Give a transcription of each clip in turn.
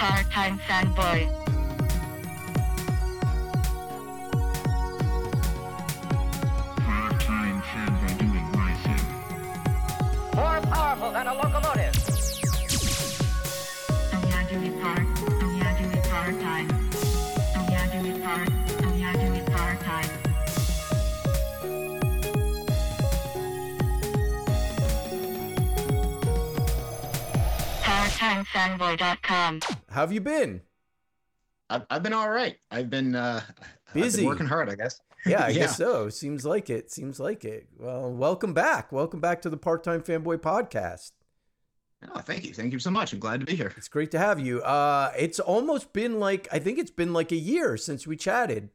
Part-time fanboy. Part-time fanboy doing my thing. More powerful than a locomotive. Yeah, do it part. Yeah, do it part-time. Yeah, do it part. Yeah, do it part-time. ParttimeFanboy.com. How have you been? I've, I've been all right. I've been uh, I've been Busy. working hard, I guess. Yeah, I Yeah. guess so. Seems like it. Seems like it. Well, welcome back. Welcome back to the Part Time Fanboy Podcast. Oh, thank you, thank you so much. I'm glad to be here. It's great to have you. Uh, it's almost been like I think it's been like a year since we chatted.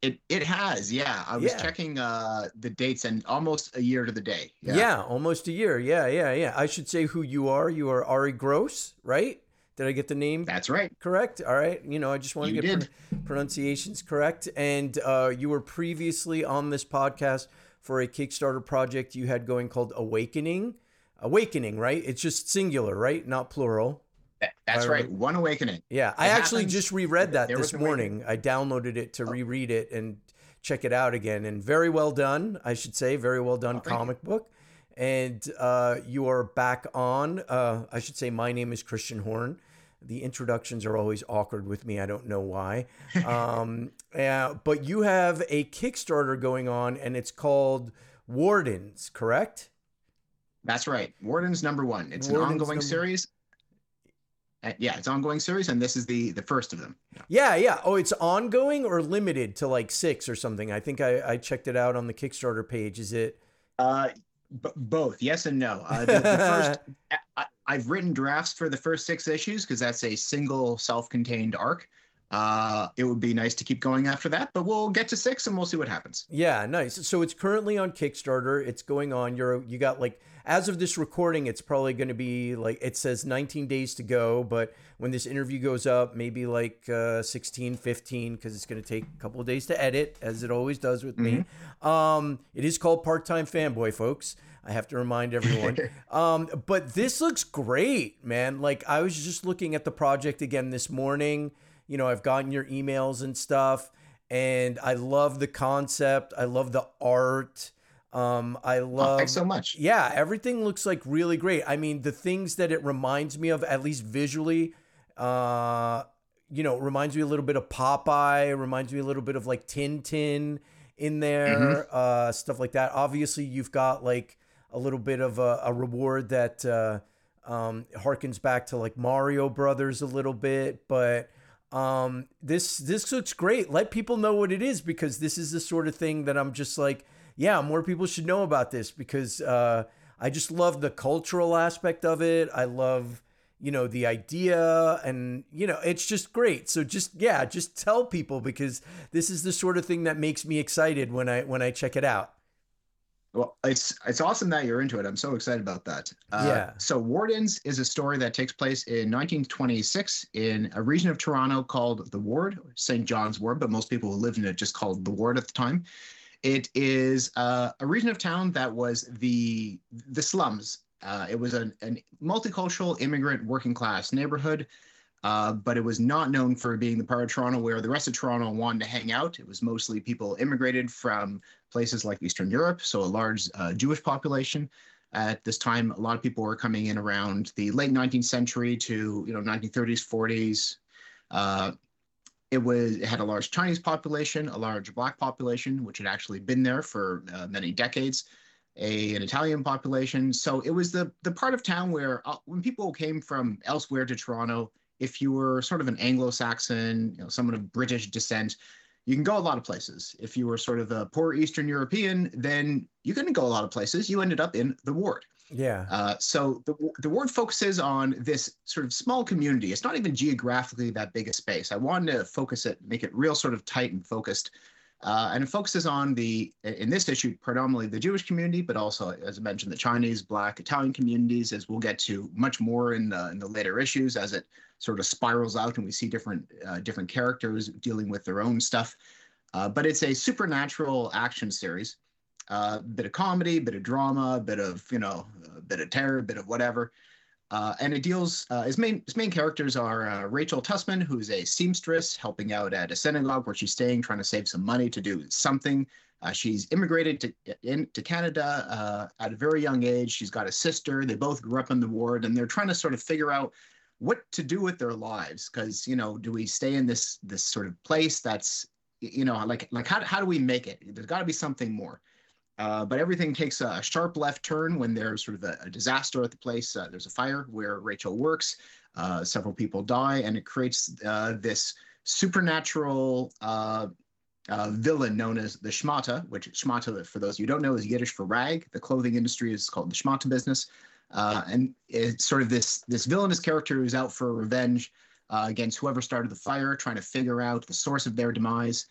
It it has, yeah. I was Yeah. checking uh, the dates, and almost a year to the day. Yeah. almost a year. Yeah, yeah, yeah. I should say who you are. You are Ari Gross, right? Did I get the name that's right. correct? All right. You know, I just want to get pron- pronunciations correct. And uh, you were previously on this podcast for a Kickstarter project you had going called Awakening. Awakening, right? It's just singular, right? Not plural. That's right. One awakening. Yeah, I actually happens. just reread that There this morning. I downloaded it to Oh. reread it and check it out again. And very well done, I should say. Very well done Oh, thank you. comic book. And uh, you are back on. Uh, I should say, my name is Kristian Horn. The introductions are always awkward with me. I don't know why. Um, yeah, but you have a Kickstarter going on, and it's called Wardens, correct? That's right. Warden's number one. It's Warden's an ongoing number- series. Uh, yeah, it's ongoing series, and this is the the first of them. Yeah. Yeah, yeah. Oh, it's ongoing or limited to like six or something. I think I, I checked it out on the Kickstarter page. Is it? Uh, b- both, yes and no. Uh, the, the first, I, I've written drafts for the first six issues because that's a single self-contained arc. Uh, it would be nice to keep going after that, but we'll get to six and we'll see what happens. Yeah, nice. So it's currently on Kickstarter. It's going on. You're you got like as of this recording, it's probably going to be like it says 19 days to go, but when this interview goes up, maybe like uh, 16, 15 because it's going to take a couple of days to edit, as it always does with me. Um, it is called Part Time Fanboy, folks. I have to remind everyone. um, but this looks great, man. Like I was just looking at the project again this morning. You know, I've gotten your emails and stuff, and I love the concept. I love the art. Um, I Oh, love. thanks so much. Yeah, everything looks like really great. I mean, the things that it reminds me of, at least visually, uh, you know, reminds me a little bit of Popeye, reminds me a little bit of like Tintin in there, uh, stuff like that. Obviously, you've got like a little bit of a, a reward that uh, um, harkens back to like Mario Brothers a little bit, but um, this this looks great. Let people know what it is because this is the sort of thing that I'm just like, yeah, more people should know about this because uh, I just love the cultural aspect of it. I love you know the idea and you know it's just great so just yeah just tell people because this is the sort of thing that makes me excited when i when i check it out Well, it's it's awesome that you're into it. I'm so excited about that. Uh, Yeah. So Wardens is a story that takes place in 1926 in a region of Toronto called the Ward, St. John's Ward, but most people who lived in it just called the Ward at the time. It is uh, a region of town that was the the slums. Uh, it was an multicultural immigrant working class neighborhood, uh, but it was not known for being the part of Toronto where the rest of Toronto wanted to hang out. It was mostly people immigrated from places like Eastern Europe, so a large uh, Jewish population. At this time, a lot of people were coming in around the late 19th century to you know 1930s, 40s. Uh, it was it had a large Chinese population, a large Black population, which had actually been there for uh, many decades, a an Italian population. So it was the the part of town where uh, when people came from elsewhere to Toronto, if you were sort of an Anglo-Saxon, you know, someone of British descent, you can go a lot of places. If you were sort of a poor Eastern European, then you couldn't go a lot of places. You ended up in the ward. Yeah Uh, so the, the ward focuses on this sort of small community. It's not even geographically that big a space. I wanted to focus it, make it real sort of tight and focused. Uh, and it focuses on the, in this issue, predominantly the Jewish community, but also, as I mentioned, the Chinese, Black, Italian communities, as we'll get to much more in the, in the later issues as it sort of spirals out and we see different, uh, different characters dealing with their own stuff. Uh, but it's a supernatural action series a bit of comedy, a bit of drama, a bit of you know, a bit of terror, a bit of whatever. Uh, and it deals uh, his main his main characters are uh, Rachel Tussman, who's a seamstress helping out at a synagogue where she's staying, trying to save some money to do something. Uh, she's immigrated to in, to Canada uh, at a very young age. She's got a sister. They both grew up in the ward, and they're trying to sort of figure out what to do with their lives. Because you know, do we stay in this this sort of place that's you know like like how how do we make it? There's got to be something more. Uh, but everything takes a sharp left turn when there's sort of a, a disaster at the place. Uh, there's a fire where Rachel works. Uh, several people die, and it creates uh, this supernatural uh, uh, villain known as the Schmata, which Schmata, for those of you who don't know, is Yiddish for rag. The clothing industry is called the Schmata business. and it's sort of this, this villainous character who's out for revenge against whoever started the fire, trying to figure out the source of their demise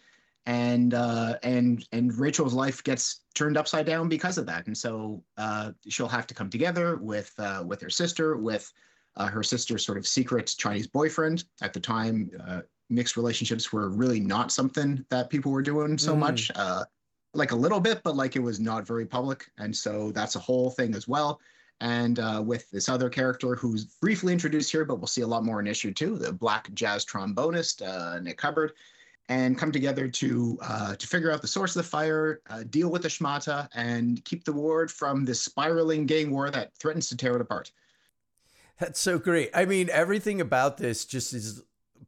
and uh, and and Rachel's life gets turned upside down because of that, and so uh, she'll have to come together with uh, with her sister, with uh, her sister's sort of secret Chinese boyfriend. At the time, uh, mixed relationships were really not something that people were doing so Mm. much. Uh, like a little bit, but like it was not very public, and so that's a whole thing as well. And uh, with this other character who's briefly introduced here, but we'll see a lot more in issue two, the black jazz trombonist uh, Nick Hubbard and come together to uh, to figure out the source of the fire, uh, deal with the schmata, and keep the ward from this spiraling gang war that threatens to tear it apart. That's so great. I mean, everything about this just is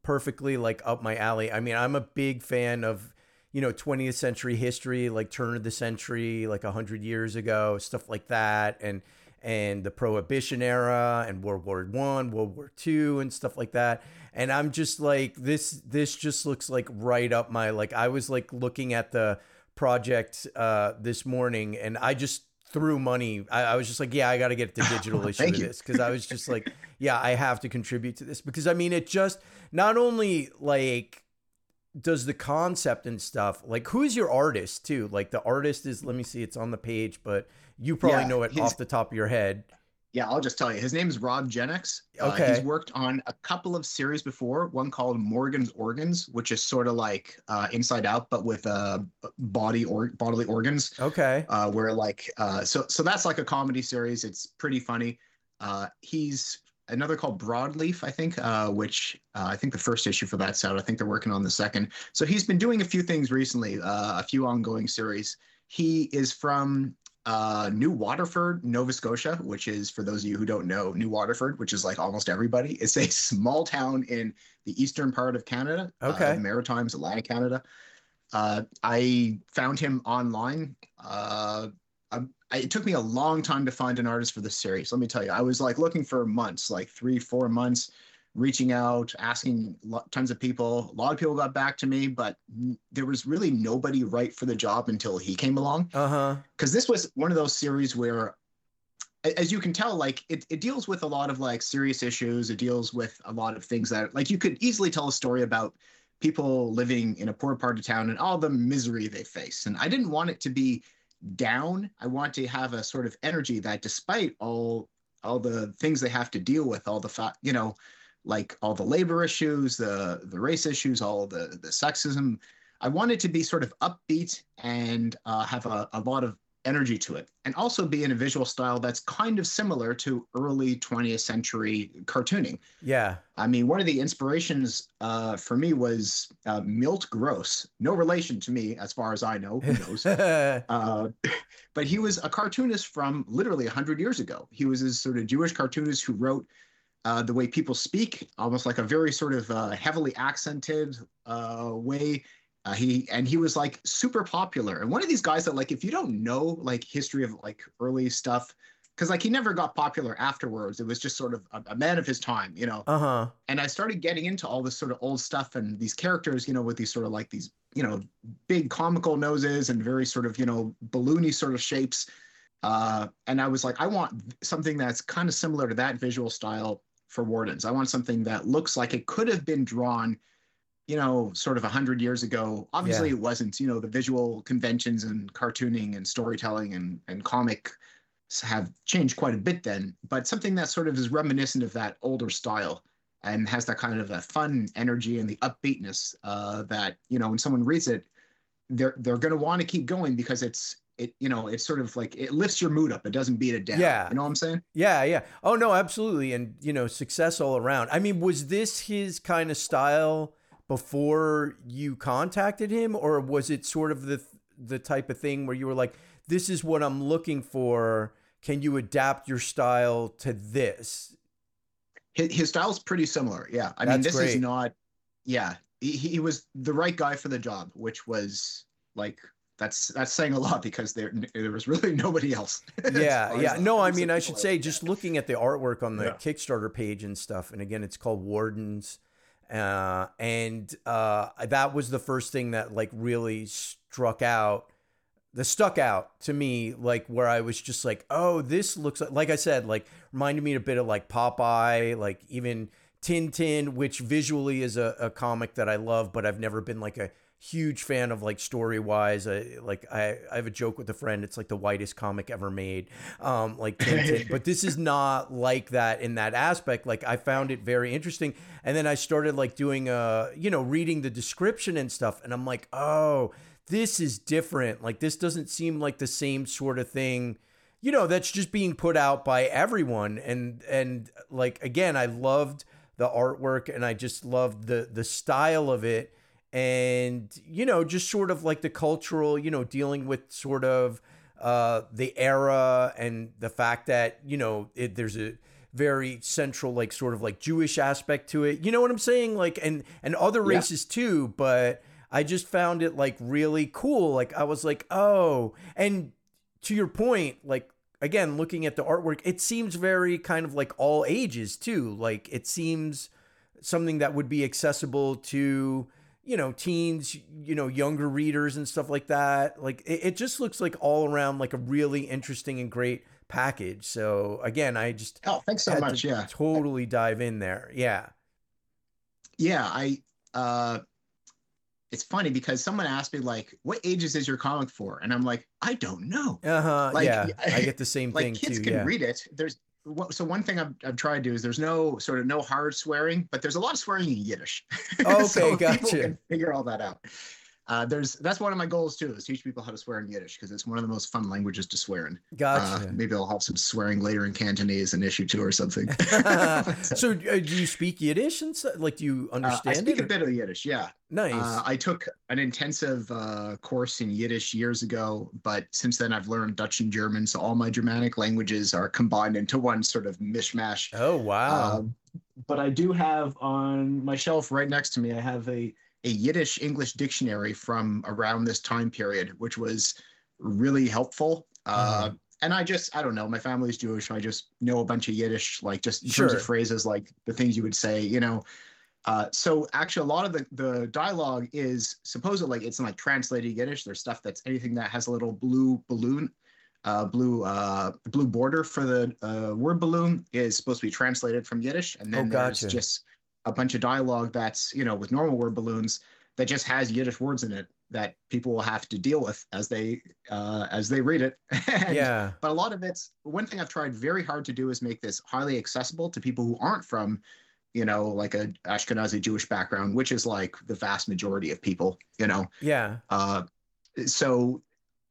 perfectly like up my alley. I mean, I'm a big fan of, you know, 20th century history, like turn of the century, like 100 years ago, stuff like that and and the prohibition era and World War 1, World War 2 and stuff like that. And I'm just like this this just looks like right up my like I was like looking at the project uh this morning and I just threw money. I, I was just like, yeah, I got to get the digital issue of this because I was just like, yeah, I have to contribute to this because I mean, it just not only like does the concept and stuff like who's your artist too? Like the artist is, let me see, it's on the page, but you probably Yeah, know it he's- off the top of your head. Yeah, I'll just tell you. His name is Rob Jenix. Uh, Okay. he's worked on a couple of series before. One called Morgan's Organs, which is sort of like uh, Inside Out, but with uh, body or bodily organs. Okay. uh, where like uh, so so that's like a comedy series. It's pretty funny. Uh, he's another called Broadleaf, I think, uh, which uh, I think the first issue for that's out. I think they're working on the second. So he's been doing a few things recently, uh, a few ongoing series. He is from uh, New Waterford, Nova Scotia, which is for those of you who don't know, New Waterford, which is like almost everybody. It's a small town in the eastern part of Canada, uh, Okay. the Maritimes, Atlantic Canada. Uh, I found him online. Uh, I, I- it took me a long time to find an artist for this series. Let me tell you, I was like looking for months, like three, four months, reaching out, asking tons of people. A lot of people got back to me, but n- there was really nobody right for the job until he came along. Uh huh. Because this was one of those series where, as you can tell, like it, it deals with a lot of like serious issues. It deals with a lot of things that like you could easily tell a story about people living in a poor part of town and all the misery they face. And I didn't want it to be down. I want to have a sort of energy that despite all all the things they have to deal with, all the fa- you know, like all the labor issues, the the race issues, all the the sexism, I wanted to be sort of upbeat and uh, have a, a lot of energy to it, and also be in a visual style that's kind of similar to early 20th century cartooning. Yeah. I mean, one of the inspirations uh, for me was uh, Milt Gross. No relation to me, as far as I know. Who knows? Uh, but he was a cartoonist from literally 100 years ago. He was this sort of Jewish cartoonist who wrote uh, the way people speak, almost like a very sort of uh, heavily accented uh, way. Uh, he and he was like super popular, and one of these guys that like if you don't know like history of like early stuff, because like he never got popular afterwards. It was just sort of a, a man of his time, you know uh huh. and I started getting into all this sort of old stuff and these characters, you know, with these sort of like these, you know, big comical noses and very sort of, you know, balloony sort of shapes. Uh, and I was like, I want something that's kind of similar to that visual style for Wardens. I want something that looks like it could have been drawn, you know, sort of a hundred years ago. Obviously, Yeah. it wasn't. You know, the visual conventions and cartooning and storytelling and and comic have changed quite a bit then, but something that sort of is reminiscent of that older style and has that kind of a fun energy and the upbeatness uh, that you know when someone reads it, they're they're going to want to keep going because it's it you know it's sort of like it lifts your mood up. It doesn't beat it down. Yeah. you know what I'm saying? Yeah, yeah. Oh no, absolutely. And you know, success all around. I mean, was this his kind of style before you contacted him or was it sort of the the type of thing where you were like, this is what I'm looking for. Can you adapt your style to this? His, his style's pretty similar. Yeah, I mean That's this is not. Yeah, he, he was the right guy for the job, which was like that's that's saying a lot because there there was really nobody else. yeah yeah no i mean i should say just looking at the artwork on the Yeah. kickstarter page and stuff and again it's called wardens uh, and uh, that was the first thing that like really struck out that stuck out to me like where i was just like oh this looks like like i said like reminded me a bit of like popeye like even tintin which visually is a, a comic that i love but i've never been like a huge fan of like story wise I, like I, I have a joke with a friend it's like the whitest comic ever made um like but this is not like that in that aspect like i found it very interesting and then i started like doing uh you know reading the description and stuff and i'm like oh this is different like this doesn't seem like the same sort of thing you know that's just being put out by everyone and and like again i loved the artwork and i just loved the the style of it and you know just sort of like the cultural you know dealing with sort of uh the era and the fact that you know it, there's a very central like sort of like jewish aspect to it. You know what i'm saying? Like and and other Yeah. races too but i just found it like really cool. Like i was like oh and to your point like again looking at the artwork it seems very kind of like all ages too. Like it seems something that would be accessible to you know teens you know younger readers and stuff like that like it, it just looks like all around like a really interesting and great package so again i just Oh, thanks so much. to Yeah, totally dive in there yeah yeah. I uh, it's funny because someone asked me like, "What ages is your comic for?" And I'm like, I don't know. uh-huh Like, yeah i get the same like thing kids too can yeah read it there's so one thing I've, I've tried to do is there's no sort of no hard swearing but there's a lot of swearing in yiddish oh, Okay, so people gotcha. can figure all that out uh, there's that's one of my goals too is teach people how to swear in yiddish because it's one of the most fun languages to swear in. Gotcha. Uh, maybe i'll have some swearing later in cantonese in issue two or something. So uh, do you speak yiddish and stuff like do you Uh, understand I speak it a bit of Yiddish, yeah. nice. Uh, I took an intensive uh, course in Yiddish years ago, but since then I've learned Dutch and German, so all my Germanic languages are combined into one sort of mishmash. oh wow. Um, but I do have on my shelf right next to me, I have a, a Yiddish English dictionary from around this time period, which was really helpful. Uh, Mhm. and I just, I don't know, my family's Jewish. So I just know a bunch of Yiddish, like just in terms of phrases, like the things you would say, you know. Uh, so actually, a lot of the, the dialogue is supposedly like it's like translated Yiddish. There's stuff that's anything that has a little blue balloon uh, blue uh, blue border for the uh, word balloon is supposed to be translated from Yiddish, and then Oh, there's just a bunch of dialogue that's you know with normal word balloons that just has Yiddish words in it that people will have to deal with as they uh, as they read it. And- yeah But a lot of it's one thing I've tried very hard to do is make this highly accessible to people who aren't from, you know, like a Ashkenazi Jewish background, which is like the vast majority of people. You know, yeah uh, so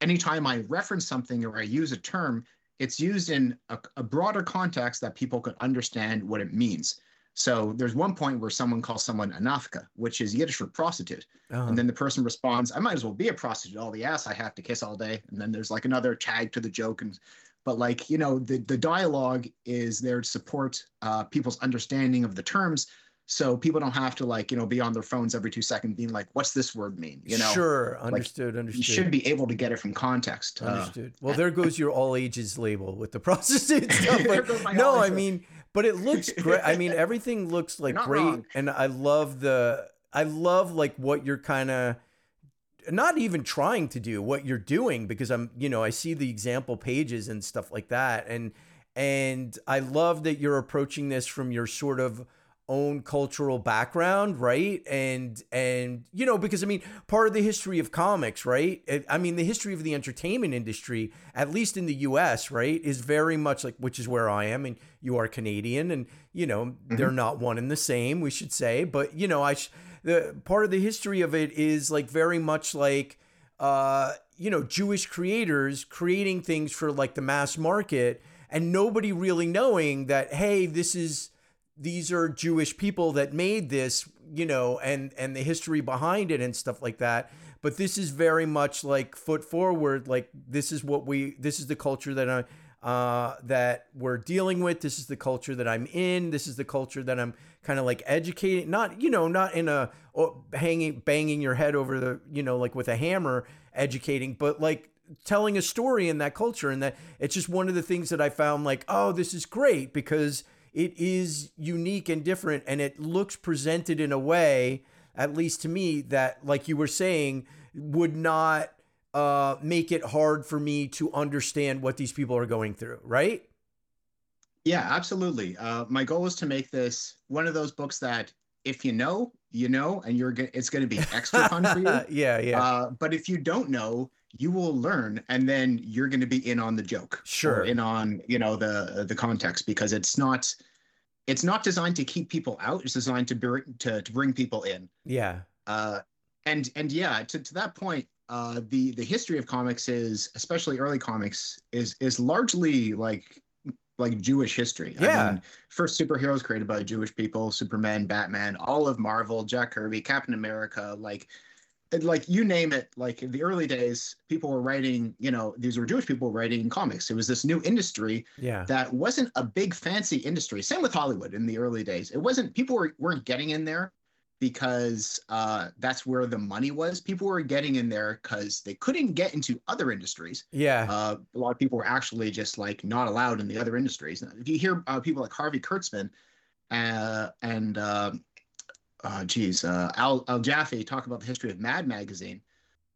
anytime I reference something or I use a term, it's used in a, a broader context that people can understand what it means. So there's one point where someone calls someone a nafka, which is Yiddish for prostitute. uh-huh. And then the person responds, I might as well be a prostitute. All the ass I have to kiss all day. And then there's like another tag to the joke. And but like, you know, the, the dialogue is there to support uh, people's understanding of the terms. So people don't have to like, you know, be on their phones every two seconds being like, what's this word mean? You know, sure understood you understood You should be able to get it from context. Uh, Understood. well, there goes your all ages label with the prostitute stuff. But no, I mean, but it looks great. I mean, everything looks like great, wrong. and I love the. I love like what you're kind of not even trying to do what you're doing because I'm, you know, I see the example pages and stuff like that, and and I love that you're approaching this from your sort of own cultural background right? And and you know because i mean part of the history of comics right? I mean the history of the entertainment industry at least in the us right is very much like which is where i am and you are canadian and you know they're not one and the same we should say but you know i sh- the part of the history of it is like very much like uh you know, Jewish creators creating things for like the mass market and nobody really knowing that, hey, this is these are Jewish people that made this, you know, and and the history behind it and stuff like that. But this is very much like foot forward, like this is what we this is the culture that I uh, that we're dealing with. This is the culture that I'm in. This is the culture that I'm kind of like educating. Not you know, not in a or hanging banging your head over the you know like with a hammer educating, but like telling a story in that culture. And that it's just one of the things that I found like, oh, this is great because it is unique and different, and it looks presented in a way, at least to me, that like you were saying would not uh, make it hard for me to understand what these people are going through, right? Yeah, absolutely. Uh, my goal is to make this one of those books that if you know, you know, and you're go- it's going to be extra fun for you. yeah, yeah. Uh, but if you don't know, you will learn, and then you're going to be in on the joke, Sure. in on you know the the context because it's not it's not designed to keep people out. It's designed to bring to to bring people in. yeah. Uh, and and yeah, to, to that point, uh, the the history of comics is, especially early comics, is is largely like like Jewish history. Yeah. I mean, first superheroes created by Jewish people: Superman, Batman, all of Marvel, Jack Kirby, Captain America, like. Like you name it, like in the early days, people were writing. You know, these were Jewish people writing comics. It was this new industry Yeah. that wasn't a big fancy industry. Same with Hollywood in the early days. It wasn't people were, weren't getting in there because uh, that's where the money was. People were getting in there because they couldn't get into other industries. Yeah. Uh, a lot of people were actually just like not allowed in the other industries. If you hear uh, people like Harvey Kurtzman uh, and uh, uh, geez, uh, Al, Al Jaffee talk about the history of Mad Magazine.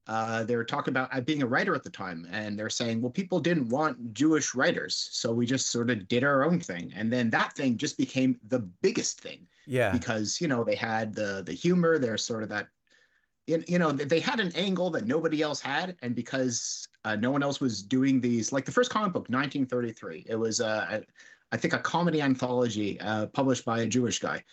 Uh, they were talking about uh, being a writer at the time, and they're saying, well, people didn't want Jewish writers, so we just sort of did our own thing, and then that thing just became the biggest thing yeah. because you know they had the the humor. They're sort of that, you you know, they had an angle that nobody else had, and because uh, no one else was doing these, like the first comic book, 1933, it was uh, I think a comedy anthology uh, published by a Jewish guy.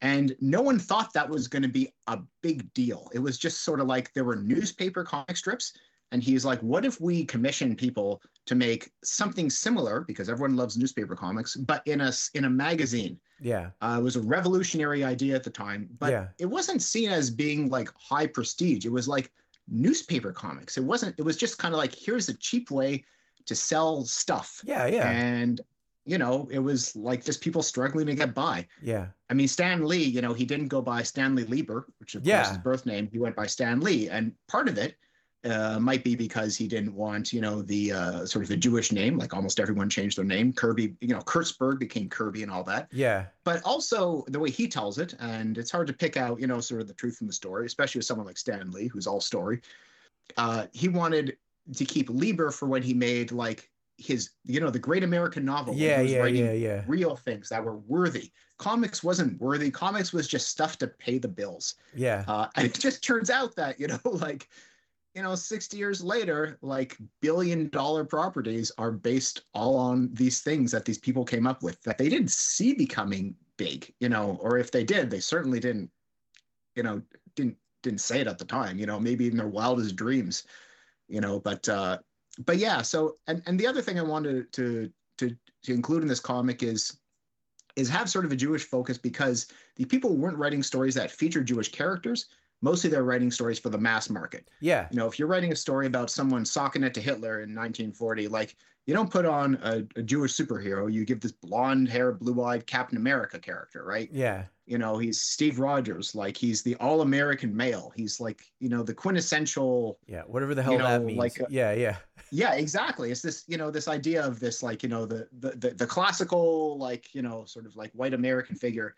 And no one thought that was going to be a big deal. It was just sort of like there were newspaper comic strips. And he's like, what if we commission people to make something similar because everyone loves newspaper comics, but in a in a magazine? Yeah. Uh, it was a revolutionary idea at the time, but Yeah. it wasn't seen as being like high prestige. It was like newspaper comics. It wasn't. It was just kind of like here's a cheap way to sell stuff, Yeah. Yeah. and you know, it was like just people struggling to get by. Yeah. I mean, Stan Lee, you know, he didn't go by Stanley Lieber, which of Yeah. course his birth name. He went by Stan Lee, and part of it uh, might be because he didn't want, you know, the uh, sort of the Jewish name. Like almost everyone changed their name. Kirby, you know, Kurtzberg became Kirby and all that Yeah. but also the way he tells it, and it's hard to pick out, you know, sort of the truth from the story, especially with someone like Stan Lee, who's all story. Uh, he wanted to keep Lieber for when he made like his, you know, the Great American Novel. Yeah. was Yeah. Yeah. Yeah. Real things that were worthy. Comics wasn't worthy. Comics was just stuff to pay the bills. Yeah. Uh, and it just turns out that, you know, like, you know, 60 years later, like billion dollar properties are based all on these things that these people came up with that they didn't see becoming big, you know, or if they did, they certainly didn't, you know, didn't didn't say it at the time, you know, maybe in their wildest dreams, you know, but uh but yeah, so and and the other thing I wanted to to to include in this comic is is have sort of a Jewish focus because the people weren't writing stories that feature Jewish characters. Mostly they're writing stories for the mass market. Yeah. You know, if you're writing a story about someone socking it to Hitler in 1940, like you don't put on a, a Jewish superhero. You give this blonde hair, blue eyed Captain America character, right? Yeah. You know, he's Steve Rogers, like he's the all American male. He's like, you know, the quintessential Yeah. Whatever the hell You that know, means. like, uh, yeah. Yeah. yeah exactly it's this you know this idea of this like you know the the the, the classical like you know sort of like white american figure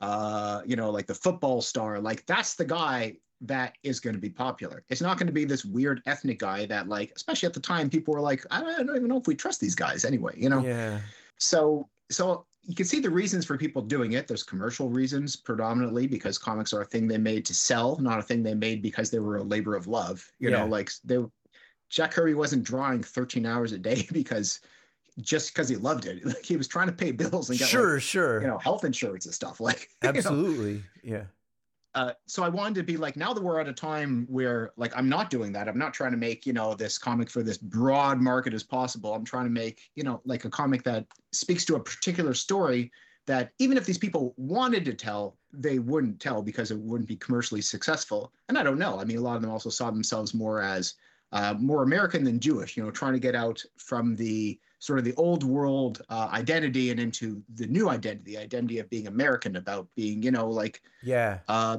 uh you know like the football star like that's the guy that is going to be popular it's not going to be this weird ethnic guy that like especially at the time people were like i don't, I don't even know if we trust these guys anyway you know Yeah. so so you can see the reasons for people doing it there's commercial reasons predominantly because comics are a thing they made to sell not a thing they made because they were a labor of love you Yeah. know like they jack kirby wasn't drawing 13 hours a day because just because he loved it like he was trying to pay bills and get Sure. like, Sure. you know health insurance and stuff like you know. Absolutely. Yeah. uh, so I wanted to be like, now that we're at a time where like I'm not doing that. I'm not trying to make, you know, this comic for this broad market as possible. I'm trying to make, you know, like a comic that speaks to a particular story that even if these people wanted to tell, they wouldn't tell because it wouldn't be commercially successful. And I don't know. I mean, a lot of them also saw themselves more as uh, more American than Jewish, you know, trying to get out from the sort of the old world uh, identity and into the new identity, the identity of being American, about being, you know, like, Yeah. uh,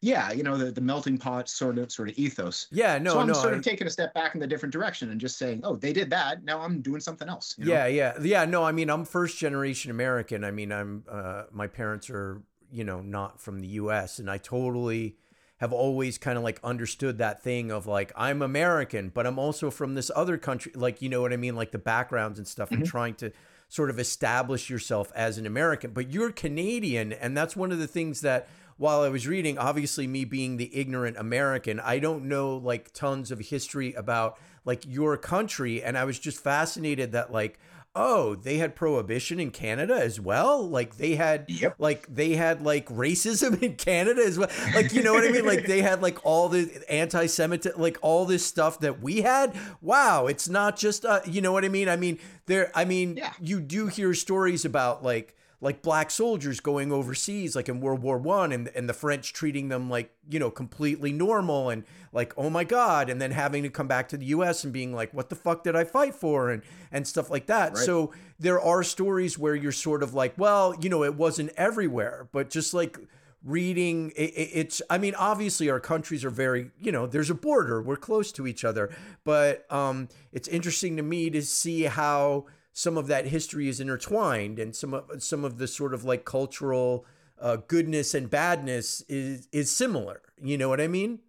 yeah, you know, the, the melting pot sort of sort of ethos. Yeah. No. so I'm no. sort I- of taking a step back in the different direction and just saying, oh, they did that. Now I'm doing something else. you know? Yeah, yeah, yeah. No, I mean, I'm first generation American. I mean, I'm uh, my parents are you know not from the U.S. and I totally have always kind of like understood that thing of like I'm American, but I'm also from this other country. Like you know what I mean, like the backgrounds and stuff, and mm-hmm. trying to sort of establish yourself as an American. But you're Canadian, and that's one of the things that. While I was reading, obviously me being the ignorant American, I don't know like tons of history about like your country, and I was just fascinated that like oh they had prohibition in canada as well? Like they had Yep. like they had like racism in canada as well? Like you know what i mean? Like they had like all the anti-semitic like all this stuff that we had? Wow it's not just uh you know what i mean? I mean there i mean Yeah. you do hear stories about like like black soldiers going overseas like in world war one and, and the french treating them like you know completely normal and like oh my god and then having to come back to the us and being like what the fuck did i fight for? And and stuff like that. Right. so there are stories where you're sort of like well you know it wasn't everywhere but just like reading it, it- it's i mean obviously our countries are very you know there's a border. We're close to each other. But um it's interesting to me to see how some of that history is intertwined and some of some of the sort of like cultural uh, goodness and badness is is similar you know what i mean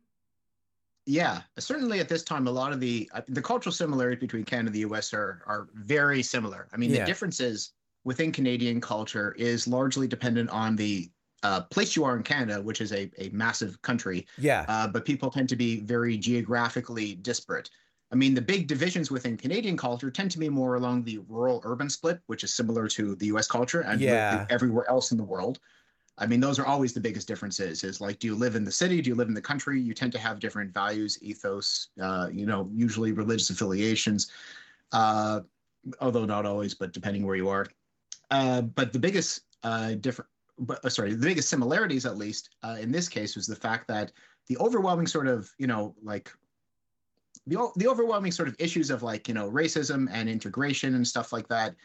Yeah, certainly at this time, a lot of the uh, the cultural similarities between Canada and the U.S. are are very similar. I mean, Yeah. the differences within Canadian culture is largely dependent on the uh, place you are in Canada, which is a, a massive country, yeah uh, but people tend to be very geographically disparate. I mean, the big divisions within Canadian culture tend to be more along the rural-urban split, which is similar to the U.S. culture and Yeah. everywhere else in the world. I mean, those are always the biggest differences. Is like, do you live in the city? Do you live in the country? You tend to have different values, ethos. Uh, you know, usually religious affiliations, uh, although not always, but depending where you are. Uh, but the biggest uh, different, but uh, sorry, the biggest similarities, at least uh, in this case, was the fact that the overwhelming sort of, you know, like the the overwhelming sort of issues of like you know racism and integration and stuff like that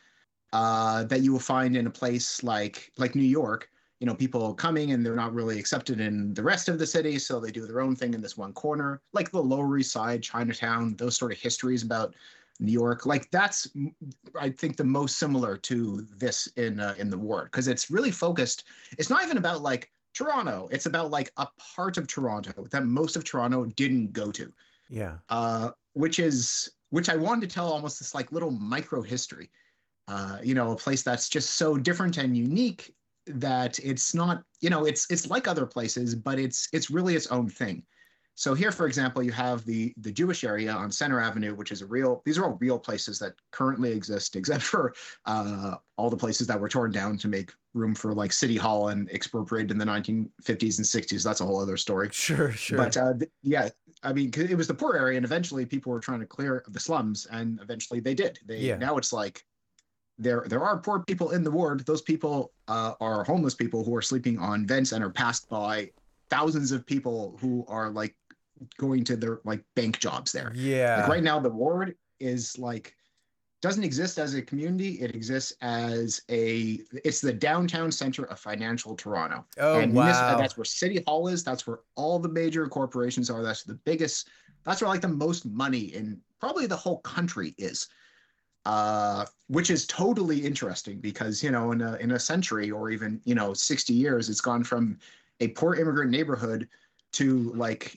uh, that you will find in a place like like New York. You know, people coming and they're not really accepted in the rest of the city, so they do their own thing in this one corner, like the Lower East Side, Chinatown, those sort of histories about New York. Like that's, I think, the most similar to this in uh, in the ward because it's really focused. It's not even about like Toronto. It's about like a part of Toronto that most of Toronto didn't go to yeah uh, which is which I wanted to tell almost this like little micro history. Uh, you know, a place that's just so different and unique that it's not, you know, it's it's like other places, but it's it's really its own thing. So here, for example, you have the the Jewish area on Center Avenue, which is a real. These are all real places that currently exist, except for uh, all the places that were torn down to make room for like City Hall and expropriated in the 1950s and 60s. That's a whole other story. sure sure But uh, th- yeah, I mean, it was the poor area, and eventually people were trying to clear the slums, and eventually they did. They Yeah. now it's like there there are poor people in the ward. Those people uh, are homeless people who are sleeping on vents and are passed by thousands of people who are like going to their like bank jobs there. yeah Like right now, the ward is like doesn't exist as a community. It exists as a it's the downtown center of financial Toronto. oh and munis- wow that's where City Hall is. That's where all the major corporations are. That's the biggest. That's where like the most money in probably the whole country is. Uh, which is totally interesting because you know in a in a century or even you know 60 years it's gone from a poor immigrant neighborhood to like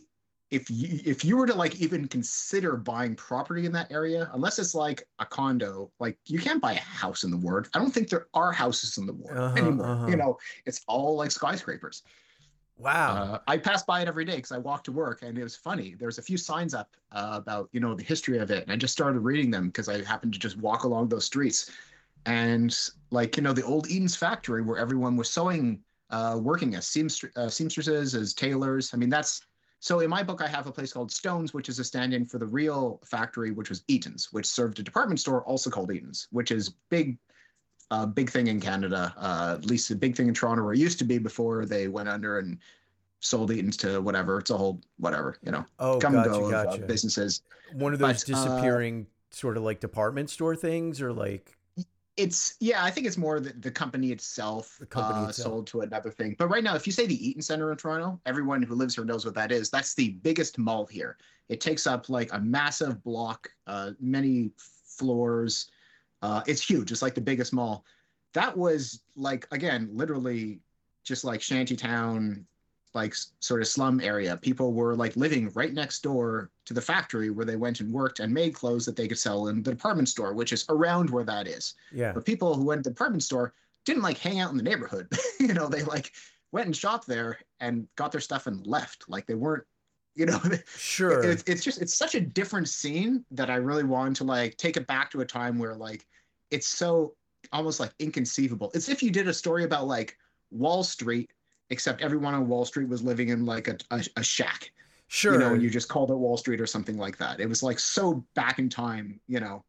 if you if you were to like even consider buying property in that area unless it's like a condo like you can't buy a house in the ward i don't think there are houses in the ward Uh-huh, anymore uh-huh. you know it's all like skyscrapers wow uh, I pass by it every day because I walk to work, and it was funny. There's a few signs up uh, about you know the history of it, and I just started reading them because I happened to just walk along those streets, and like you know the old Eaton's factory where everyone was sewing uh, working as seamstr- uh, seamstresses, as tailors. I mean, that's so. In my book, I have a place called Stones, which is a stand-in for the real factory, which was Eaton's, which served a department store also called Eaton's, which is big, uh, big thing in Canada. Uh, at least a big thing in Toronto, where it used to be before they went under and sold Eaton's to whatever. It's a whole whatever, you know, Oh, come gotcha, and go of, uh, gotcha. businesses. One of those but, uh, disappearing sort of like department store things, or like It's yeah, I think it's more the, the company itself, The company uh, itself. sold to another thing. But right now, if you say the Eaton Center in Toronto, everyone who lives here knows what that is. That's the biggest mall here. It takes up like a massive block, uh, many floors. Uh, it's huge. It's like the biggest mall. That was like again, literally, just like shantytown, like sort of slum area. People were like living right next door to the factory where they went and worked and made clothes that they could sell in the department store, which is around where that is. yeah, But people who went to the department store didn't like hang out in the neighborhood. you know, they like went and shopped there and got their stuff and left. Like they weren't, you know, sure. it's, it's just it's such a different scene that I really wanted to like take it back to a time where like it's so almost like inconceivable. It's if you did a story about like Wall Street, except everyone on Wall Street was living in like a, a, a shack Sure. you know, and you just called it Wall Street or something like that. It was like so back in time, you know,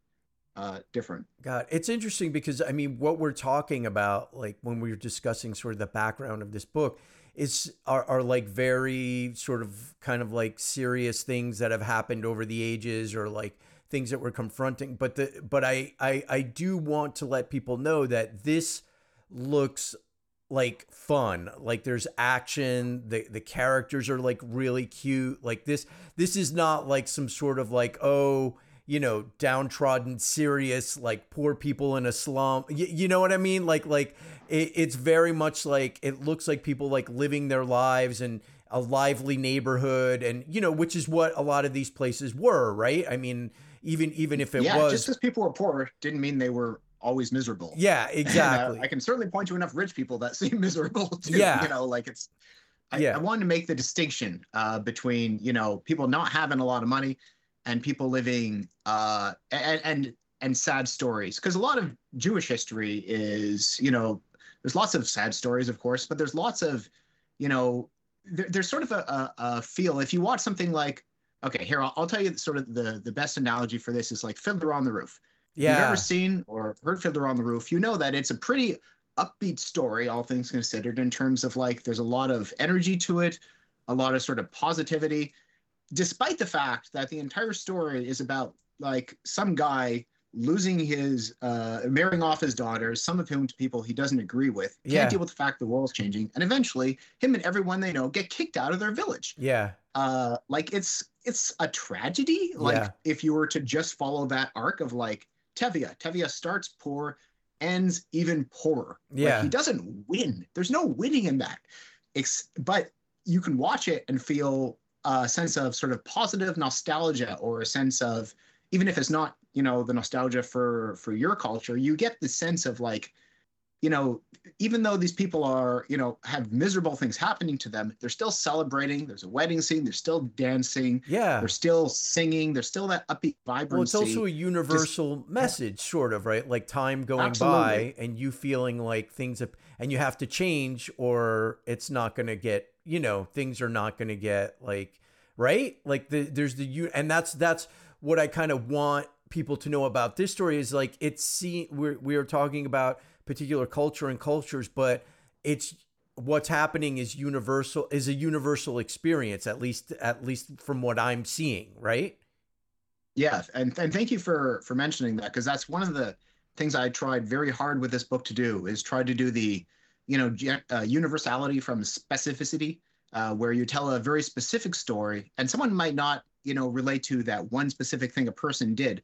uh, different. God, it's interesting because I mean, what we're talking about, like when we were discussing sort of the background of this book, is are, are like very sort of kind of like serious things that have happened over the ages, or like things that we're confronting. But the but I I I do want to let people know that this looks like fun. Like there's action. The the characters are like really cute. Like this this is not like some sort of like oh you know downtrodden serious like poor people in a slum. You, you know what i mean? Like like it, it's very much like it looks like people like living their lives and a lively neighborhood and you know which is what a lot of these places were right? I mean even even if it yeah, was just because people were poor didn't mean they were always miserable. yeah And, uh, exactly I can certainly point to enough rich people that seem miserable too. Yeah. You know, like it's. I, Yeah. I wanted to make the distinction uh, between you know people not having a lot of money and people living uh, and and and sad stories because a lot of Jewish history is you know there's lots of sad stories of course but there's lots of you know there, there's sort of a, a, a feel if you watch something like okay here I'll, I'll tell you sort of the the best analogy for this is like Fiddler on the Roof if you've yeah. ever seen or heard Fiddler on the Roof, you know that it's a pretty upbeat story, all things considered, in terms of like there's a lot of energy to it, a lot of sort of positivity, despite the fact that the entire story is about like some guy losing his uh marrying off his daughters some of whom to people he doesn't agree with can't Yeah. deal with the fact the world's changing and eventually him and everyone they know get kicked out of their village. Yeah. Uh like it's it's a tragedy? Like Yeah. if you were to just follow that arc of like Tevye Tevye starts poor ends even poorer. Like, Yeah. he doesn't win. There's no winning in that. Ex- but you can watch it and feel a sense of sort of positive nostalgia or a sense of even if it's not you know the nostalgia for for your culture you get the sense of like you know even though these people are you know have miserable things happening to them they're still celebrating. There's a wedding scene. They're still dancing. Yeah. They're still singing. There's still that upbeat vibrancy. Well, it's also a universal message, sort of, right? Like time going Absolutely. by and you feeling like things have, and you have to change or it's not going to get, you know, things are not going to get like, right? Like the, there's the, you, and that's, that's what I kind of want people to know about this story is like, it's see, we're, we're talking about particular culture and cultures, but it's, what's happening is universal is a universal experience at least at least from what i'm seeing right? Yeah, and and thank you for for mentioning that because that's one of the things I tried very hard with this book to do is try to do the, you know, uh, universality from specificity, uh, where you tell a very specific story and someone might not, you know, relate to that one specific thing a person did,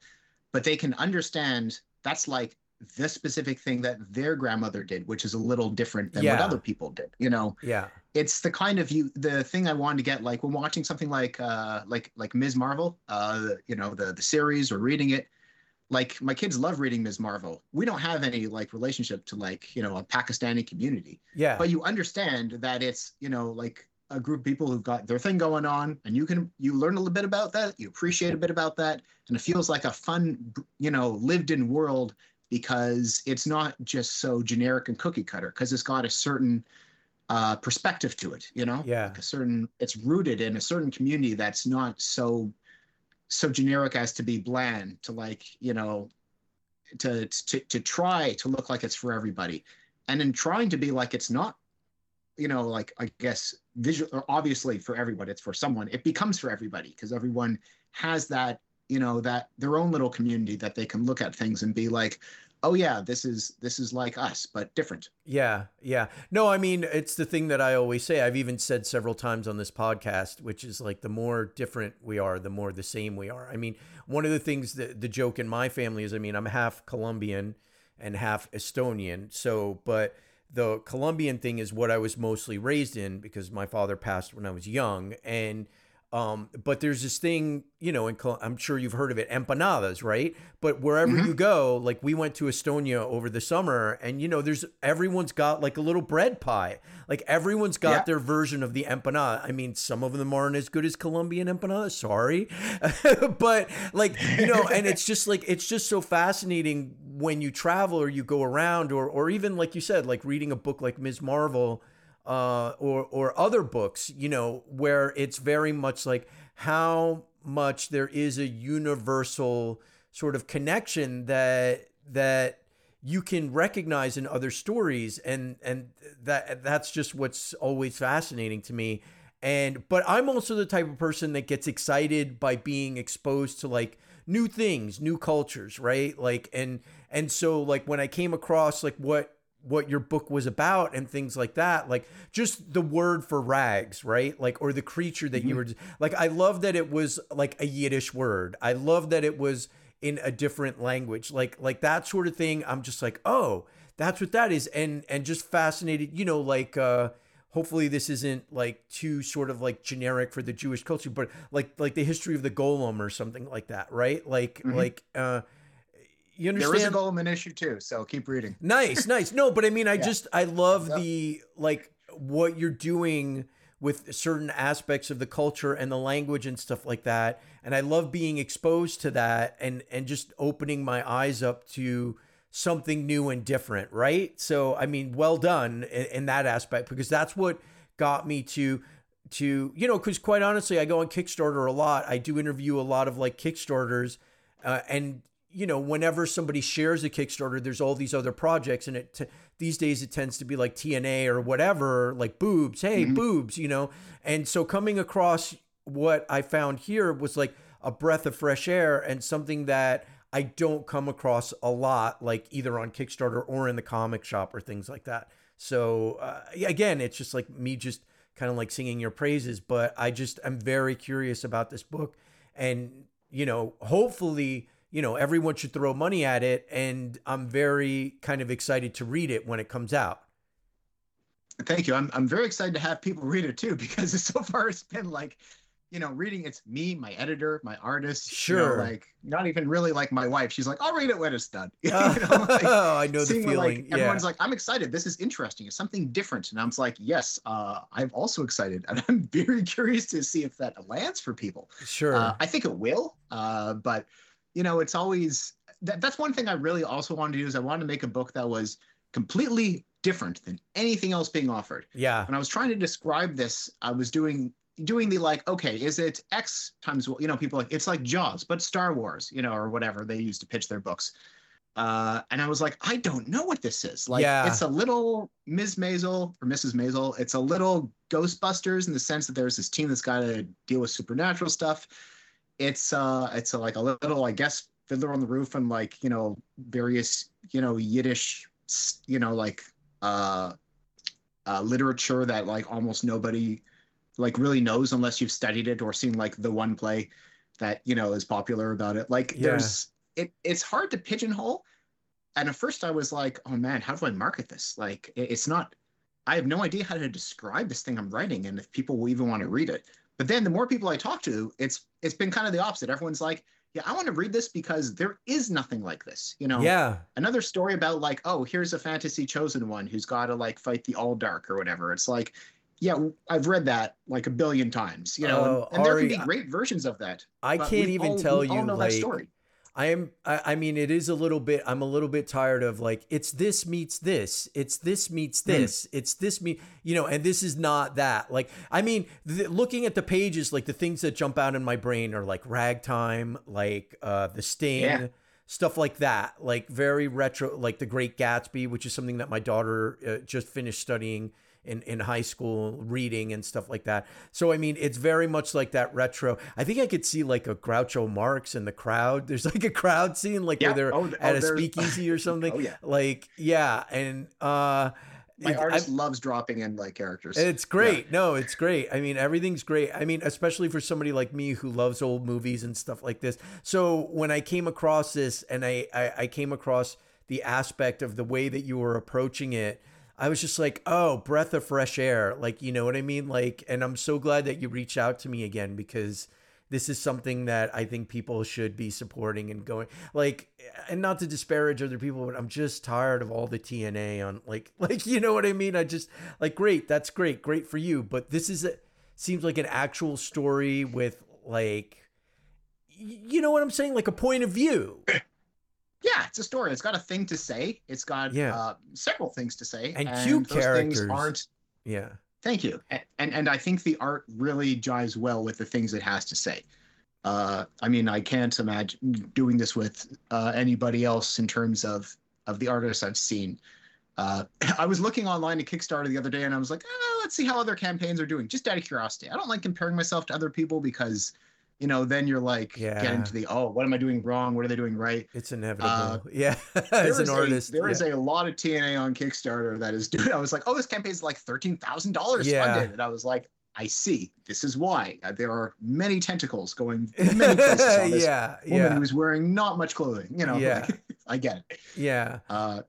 but they can understand that's like the specific thing that their grandmother did, which is a little different than what other people did, you know yeah it's the kind of you the thing I wanted to get like when watching something like uh like like Ms. Marvel, uh you know, the the series or reading it. Like my kids love reading Ms. Marvel. We don't have any like relationship to like, you know, a Pakistani community. yeah But you understand that it's, you know, like a group of people who've got their thing going on and you can you learn a little bit about that, you appreciate a bit about that, and it feels like a fun, you know, lived in world because it's not just so generic and cookie cutter because it's got a certain uh, perspective to it. You know, Yeah. like a certain it's rooted in a certain community that's not so so generic as to be bland to like you know to to to try to look like it's for everybody and in trying to be like it's not you know like i guess visual or obviously for everybody it's for someone it becomes for everybody because everyone has that you know that their own little community that they can look at things and be like oh yeah this is this is like us but different Yeah, yeah. No, I mean, it's the thing that I always say. I've even said several times on this podcast, which is like the more different we are, the more the same we are. I mean, one of the things that the joke in my family is I mean, I'm half Colombian and half Estonian. So, but the Colombian thing is what I was mostly raised in because my father passed when I was young. And, um, but there's this thing, you know, in Col- I'm sure you've heard of it, empanadas, right? But wherever Mhm. you go, like we went to Estonia over the summer, and you know, there's everyone's got like a little bread pie. Like everyone's got Yeah. their version of the empanada. I mean, some of them aren't as good as Colombian empanadas. Sorry, but like you know, and it's just like it's just so fascinating when you travel or you go around, or or even like you said, like reading a book like Ms. Marvel uh, or or other books, you know, where it's very much like how much there is a universal sort of connection that that you can recognize in other stories and and that that's just what's always fascinating to me and but I'm also the type of person that gets excited by being exposed to like new things, new cultures, right? Like and and so like when I came across like what what your book was about and things like that like just the word for rags right? Like or the creature that you were like i love that it was like a yiddish word. I love that it was in a different language. Like like that sort of thing i'm just like oh that's what that is. And and just fascinated you know like uh hopefully this isn't like too sort of like generic for the jewish culture but like like the history of the golem or something like that right? Like Mhm. like uh you understand is a golem issue too so keep reading Nice, nice. No, but I mean, I Yeah. just I love Yep. the like what you're doing with certain aspects of the culture and the language and stuff like that, and I love being exposed to that and and just opening my eyes up to something new and different, right? So, I mean, well done in, in that aspect because that's what got me to to you know because quite honestly i go on kickstarter a lot i do interview a lot of like kickstarters uh, and you know whenever somebody shares a kickstarter there's all these other projects and it t- these days it tends to be like tna or whatever like boobs hey Mhm. boobs you know? And so coming across what i found here was like a breath of fresh air and something that i don't come across a lot like either on kickstarter or in the comic shop or things like that. So uh, again it's just like me just kind of like singing your praises but i just i'm very curious about this book. And you know hopefully you know everyone should throw money at it and i'm very kind of excited to read it when it comes out Thank you. I'm I'm very excited to have people read it too because so far it's been like, you know, reading it's me, my editor, my artist. you know, Sure. like not even really like my wife. She's like, I'll read it when it's done. You know, oh, like, i know the feeling like yeah everyone's like, I'm excited. This is interesting. It's something different. And I'm like, yes, uh, I'm also excited. And I'm very curious to see if that lands for people. sure Uh, I think it will. Uh, but you know, it's always that, that's one thing I really also wanted to do is I wanted to make a book that was completely different than anything else being offered. yeah When I was trying to describe this, I was doing doing the like, okay, is it X times you know, people like it's like Jaws, but Star Wars, you know, or whatever they use to pitch their books. Uh, and I was like, I don't know what this is. Like, Yeah. it's a little Ms. Maisel or Mrs. Maisel. It's a little Ghostbusters in the sense that there's this team that's got to deal with supernatural stuff. It's uh, it's a, like a little, I guess, Fiddler on the Roof and like you know various you know Yiddish, you know like uh, uh, literature that like almost nobody like really knows unless you've studied it or seen like the one play that you know is popular about it. Like Yeah. there's it it's hard to pigeonhole. And at first I was like, oh man, how do I market this? Like it- it's not I have no idea how to describe this thing I'm writing and if people will even want to read it. But then the more people I talk to, it's it's been kind of the opposite. Everyone's like, yeah, I want to read this because there is nothing like this. You know, yeah another story about like oh here's a fantasy chosen one who's got to like fight the all dark or whatever it's like yeah i've read that like a billion times you know Oh, and, and there can be great versions of that i can't even all- tell you know like that story I am. I, I mean, it is a little bit. I'm a little bit tired of like it's this meets this. It's this meets this. It's this meet. You know, and this is not that. Like, I mean, th- looking at the pages, like the things that jump out in my brain are like Ragtime, like uh, The Sting. Yeah. Stuff like that, like very retro, like The Great Gatsby, which is something that my daughter uh, just finished studying in, in high school, reading and stuff like that. So, I mean, it's very much like that retro. I think I could see like a Groucho Marx in the crowd. There's like a crowd scene, like Yeah. where they're Oh, at oh, a speakeasy or something. Oh, yeah. Like, yeah. And, uh, My artist I- loves dropping in like characters. it's great. No, it's great. I mean, everything's great. I mean, especially for somebody like me who loves old movies and stuff like this. So when I came across this and I, I, I came across the aspect of the way that you were approaching it, I was just like, oh, breath of fresh air. Like, you know what I mean? Like, and I'm so glad that you reached out to me again because this is something that I think people should be supporting and going like and not to disparage other people, but I'm just tired of all the TNA on like like you know what I mean? I just like great, that's great, great for you. But this is a seems like an actual story with like you know what I'm saying? Like a point of view. It's a story. It's got a thing to say. It's got Yeah. uh, several things to say, And cute those things characters. aren't. Yeah. Thank you, A- and and I think the art really jives well with the things it has to say. Uh, I mean, I can't imagine doing this with uh, anybody else in terms of of the artists I've seen. Uh, I was looking online at Kickstarter the other day, and I was like, oh, let's see how other campaigns are doing, just out of curiosity. I don't like comparing myself to other people because, you know, then you're like Yeah. get into the oh, what am I doing wrong? What are they doing right? It's inevitable. Uh, yeah. There As is an a- artist. there is yeah. a lot of TNA on Kickstarter that is doing. I was like, oh, this campaign is like thirteen thousand dollars funded, and I was like, I see. This is why Uh, there are many tentacles going many places on this yeah. woman Yeah. who's wearing not much clothing. You know, Yeah. like, I get it. Yeah. Uh,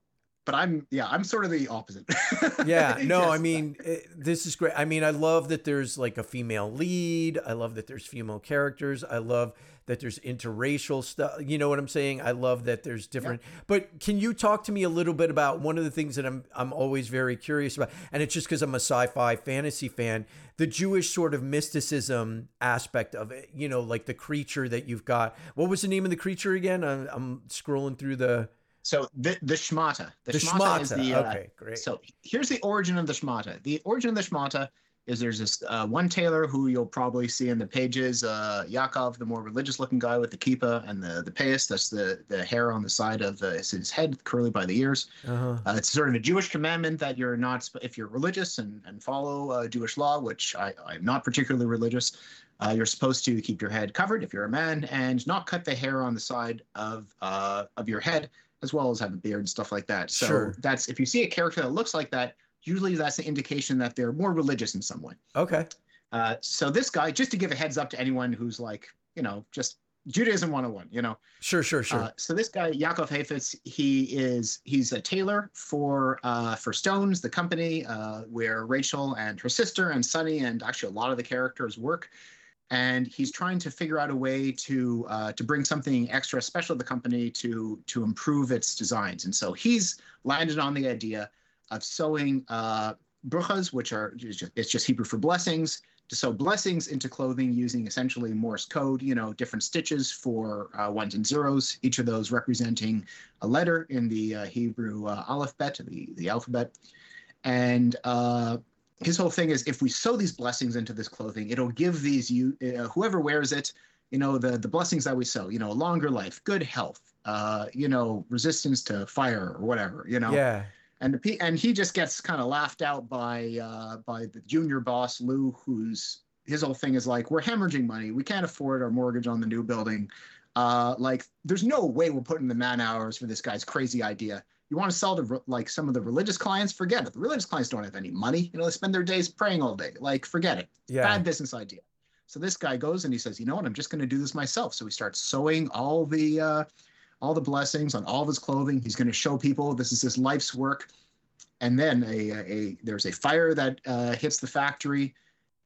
but I'm yeah, I'm sort of the opposite. yeah no i mean it, this is great. I mean i love that there's like a female lead. I love that there's female characters. I love that there's interracial stuff you know what i'm saying? I love that there's different but can you talk to me a little bit about one of the things that i'm i'm always very curious about and it's just because i'm a sci-fi fantasy fan the jewish sort of mysticism aspect of it you know like the creature that you've got. What was the name of the creature again? I'm, I'm scrolling through the So the the Schmata. The, the Schmata, is the uh, okay great So here's the origin of the Schmata. The origin of the Schmata is there's this uh, one tailor who you'll probably see in the pages, uh, Yaakov, the more religious-looking guy with the kippah and the the payas. That's the the hair on the side of uh, his head, curly by the ears. uh-huh Uh, it's sort of a Jewish commandment that you're not, if you're religious and, and follow uh, Jewish law, which I, I'm not particularly religious, uh, you're supposed to keep your head covered if you're a man and not cut the hair on the side of uh, of your head, as well as have a beard and stuff like that. So Sure. that's if you see a character that looks like that, usually that's an indication that they're more religious in some way. okay Uh, so this guy, just to give a heads up to anyone who's like, you know, just Judaism 101, you know, sure sure sure uh, so this guy Yaakov Hafetz, he is he's a tailor for uh, for Stones, the company uh, where Rachel and her sister and Sonny and actually a lot of the characters work, and he's trying to figure out a way to uh, to bring something extra special to the company to to improve its designs, and so he's landed on the idea of sewing uh, bruchas, which are it's just, Hebrew for blessings, to sew blessings into clothing using essentially Morse code, you know, different stitches for uh, ones and zeros, each of those representing a letter in the uh, Hebrew uh, alphabet, the, the alphabet. And uh, his whole thing is if we sew these blessings into this clothing, it'll give these you uh, whoever wears it, you know, the the blessings that we sew, you know, longer life, good health, uh, you know, resistance to fire or whatever, you know yeah and the and he just gets kind of laughed out by uh, by the junior boss Lou, who's his whole thing is like we're hemorrhaging money, we can't afford our mortgage on the new building. Uh, like there's no way we're putting the man hours for this guy's crazy idea. You want to sell to like some of the religious clients? Forget it. The religious clients don't have any money. You know, they spend their days praying all day. Like forget it. yeah Bad business idea. So this guy goes and he says, you know what? I'm just going to do this myself. So he starts sewing all the uh, all the blessings on all of his clothing. He's going to show people this is his life's work. And then a, a there's a fire that uh, hits the factory,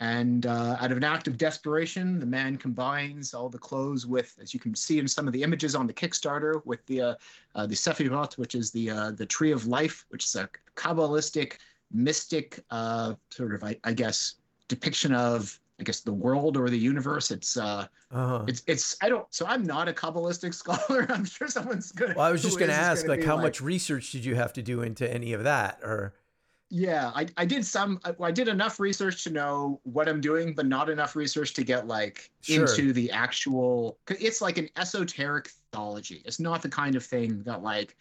and uh, out of an act of desperation, the man combines all the clothes with, as you can see in some of the images on the Kickstarter, with the uh, uh, the Sefirot, which is the uh, the tree of life, which is a kabbalistic, mystic uh, sort of, I, I guess, depiction of I guess the world or the universe. It's uh, Uh-huh. it's it's I don't. So I'm not a kabbalistic scholar. I'm sure someone's gonna. Well, I was just going to is is ask, gonna like, how much research did you have to do into any of that? Or Yeah, I, I did some. I, did enough research to know what I'm doing, but not enough research to get like Sure. into the actual It's like an esoteric theology. It's not the kind of thing that like,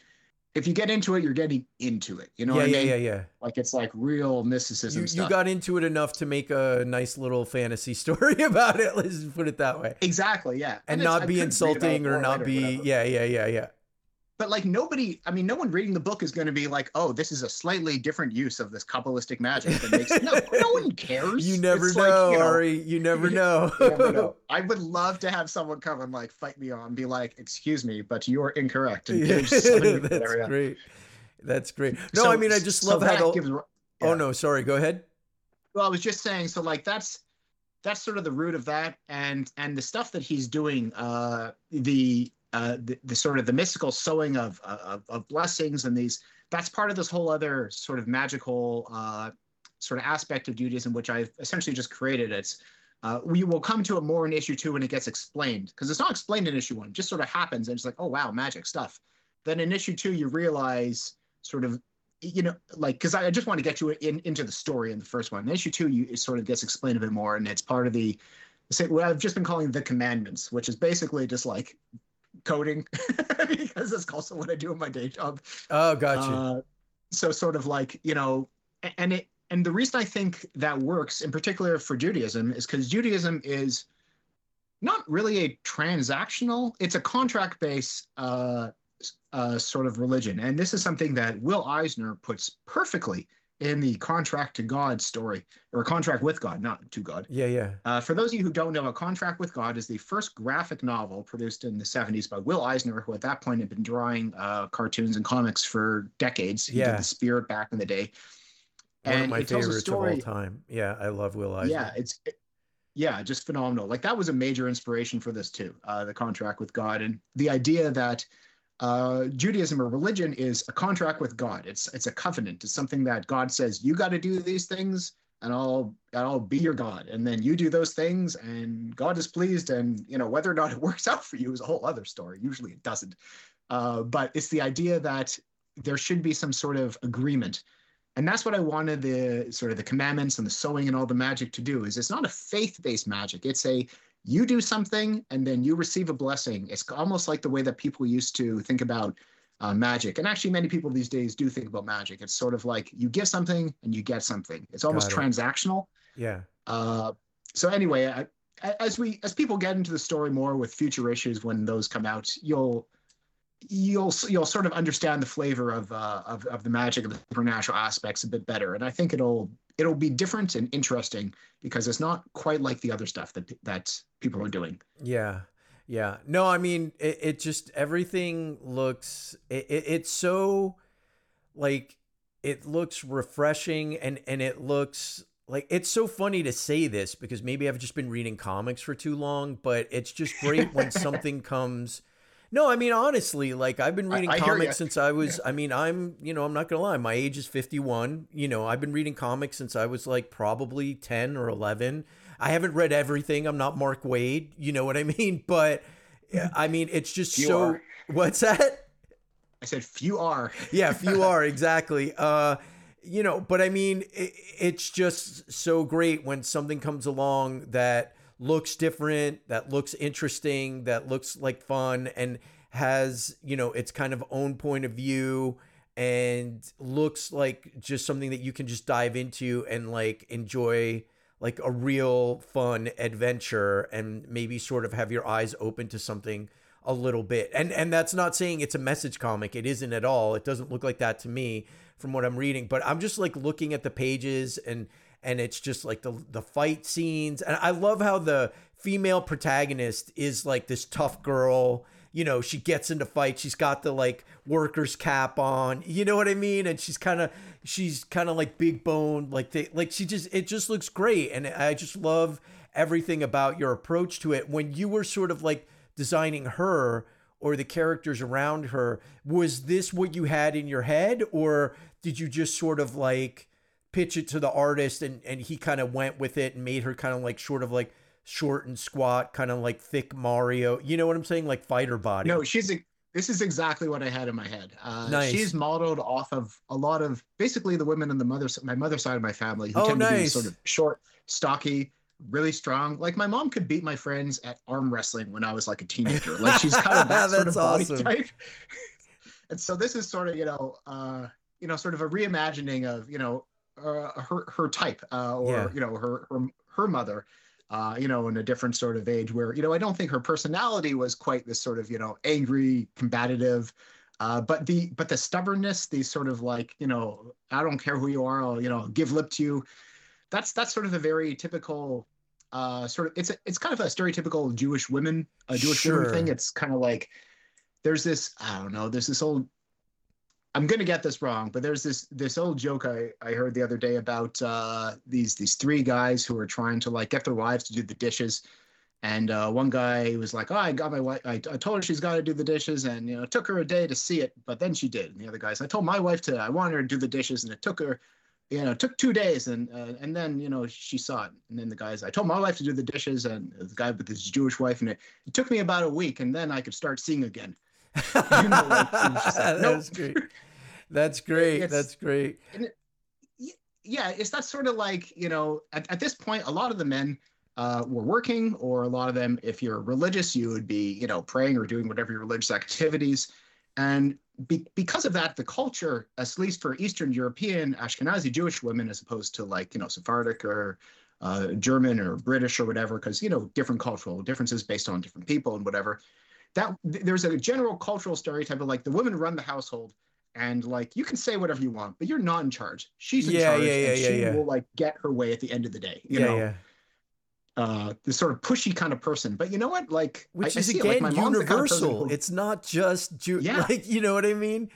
if you get into it, you're getting into it. You know yeah, what I yeah, mean? yeah, yeah. Like it's like real mysticism You, stuff. you got into it enough to make a nice little fantasy story about it. Let's put it that way. exactly, yeah, And, it's- not be could read about it insulting or not be, yeah, yeah, yeah, yeah. But like nobody, I mean, no one reading the book is going to be like, "Oh, this is a slightly different use of this kabbalistic magic." That makes no, no one cares. You never It's know, like, you know, Ari. You never know. You never know. I would love to have someone come and like fight me on, be like, "Excuse me, but you're incorrect." And Yeah, page 70, that's great. That's great. No, So- I mean, I just so love how. that the- gives- Oh no, sorry. Go ahead. Well, I was just saying, so like that's that's sort of the root of that, and and the stuff that he's doing, uh, the uh, the, the sort of the mystical sowing of, of of blessings and these. That's part of this whole other sort of magical uh, sort of aspect of Judaism, which I've essentially just created. It's uh, we will come to it more in issue two when it gets explained, because it's not explained in issue one. It just sort of happens, and it's like, oh wow, magic stuff. Then in issue two, you realize sort of you know, like, because I I just want to get you in, into the story in the first one. In issue two, you it sort of gets explained a bit more, and it's part of the, say, what I've just been calling the commandments, which is basically just like coding, because that's also what I do in my day job. Oh, gotcha. Uh, so sort of like you know, and it and the reason I think that works in particular for Judaism is because Judaism is not really a transactional; it's a contract-based uh, uh, sort of religion, and this is something that Will Eisner puts perfectly in the contract to God story, or contract with God, not to God. yeah, yeah. Uh, for those of you who don't know, A Contract with God is the first graphic novel produced in the 70s by Will Eisner, who at that point had been drawing uh, cartoons and comics for decades. He Yeah. did The Spirit back in the day. One of And my it tells a favorites of all time. Yeah, I love Will Eisner. Yeah, it's it- yeah, just phenomenal. Like that was a major inspiration for this too. Uh, the contract with God and the idea that uh, Judaism or religion is a contract with God. It's it's a covenant. It's something that God says you got to do these things, and I'll and I'll be your God. And then you do those things, and God is pleased. And you know whether or not it works out for you is a whole other story. Usually it doesn't. Uh, but it's the idea that there should be some sort of agreement and that's what i wanted the sort of the commandments and the sewing and all the magic to do is it's not a faith-based magic it's a you do something and then you receive a blessing. It's almost like the way that people used to think about uh, magic. And actually many people these days do think about magic. It's sort of like you give something and you get something. It's almost it. transactional. Yeah. uh, so anyway I, as we as people get into the story more with future issues when those come out you'll you'll you'll sort of understand the flavor of uh of, of the magic of the supernatural aspects a bit better and i think it'll it'll be different and interesting because it's not quite like the other stuff that that people are doing Yeah. Yeah. No, I mean, it, it just, everything looks, it, it, it's so like, it looks refreshing and, and it looks like, it's so funny to say this because maybe I've just been reading comics for too long, but it's just great when something comes. No, I mean, honestly, like I've been reading I hear comics since I was, I mean, I'm, you know, I'm not going to lie. My age is 51. You know, I've been reading comics since I was like probably 10 or 11. I haven't read everything. I'm not Mark Waid. You know what I mean? But I mean, it's just You so. are. What's that? i said few are Yeah, few are exactly. Uh, you know, but I mean, it, it's just so great when something comes along that looks different, that looks interesting, that looks like fun, and has you know its kind of own point of view and looks like just something that you can just dive into and like enjoy like a real fun adventure and maybe sort of have your eyes open to something a little bit. And and that's not saying it's a message comic. It isn't at all. It doesn't look like that to me from what I'm reading, but I'm just like looking at the pages and and it's just like the the fight scenes and I love how the female protagonist is like this tough girl. You know she gets into fights she's got the like workers cap on you know what i mean? And she's kind of she's kind of like big boned like they like she just it just looks great and i just love everything about your approach to it. When you were sort of like designing her or the characters around her was this what you had in your head or did you just sort of like pitch it to the artist and and he kind of went with it and made her kind of like sort of like short and squat, kind of like thick Mario. You know what I'm saying? Like fighter body. No, she's a, this is exactly what I had in my head. Uh, Nice. She's modeled off of a lot of basically the women on the mother my mother's side of my family who Oh, tend to be nice. sort of short, stocky, really strong. Like my mom could beat my friends at arm wrestling when I was like a teenager. Like she's kind of that sort of That's body type. and so this is sort of you know uh, you know sort of a reimagining of you know uh, her her type uh, or Yeah. you know her her her mother. Uh, you know, in a different sort of age where, you know, I don't think her personality was quite this sort of, you know, angry, combative, uh, but the but the stubbornness, the sort of like, you know, I don't care who you are, I'll, you know, give lip to you. That's that's sort of a very typical uh sort of it's a, it's kind of a stereotypical Jewish women, a Jewish Sure. thing. It's kind of like there's this, I don't know, there's this old I'm gonna get this wrong, but there's this this old joke I, I heard the other day about uh, these these three guys who are trying to like get their wives to do the dishes, and uh, one guy was like, "Oh, I got my wife. I, I told her she's got to do the dishes, and you know, it took her a day to see it, but then she did." And the other guys, "I told my wife to. I wanted her to do the dishes, and it took her, you know, it took two days, and uh, and then you know she saw it. And then the guys, I told my wife to do the dishes, and the guy with his Jewish wife, and it, it took me about a week, and then I could start seeing again." You know, like, it's just like, nope. That's great. That's great. It's- That's great. yeah, it's that sort of like, you know, at, at this point, a lot of the men uh, were working, or a lot of them, if you're religious, you would be, you know, praying or doing whatever your religious activities. And be, because of that, the culture, at least for Eastern European Ashkenazi Jewish women, as opposed to like, you know, Sephardic or uh, German or British or whatever, because, you know, different cultural differences based on different people and whatever, that there's a general cultural stereotype of like the women run the household and like you can say whatever you want, but you're not in charge. She's in Yeah, charge, yeah, yeah, and yeah, she will like get her way at the end of the day. You yeah, know, yeah. uh, this sort of pushy kind of person. But you know what? Like, Which I, is I see it. again like, my mom's kind of universal. It's not just Jew. Yeah. Like you know what I mean?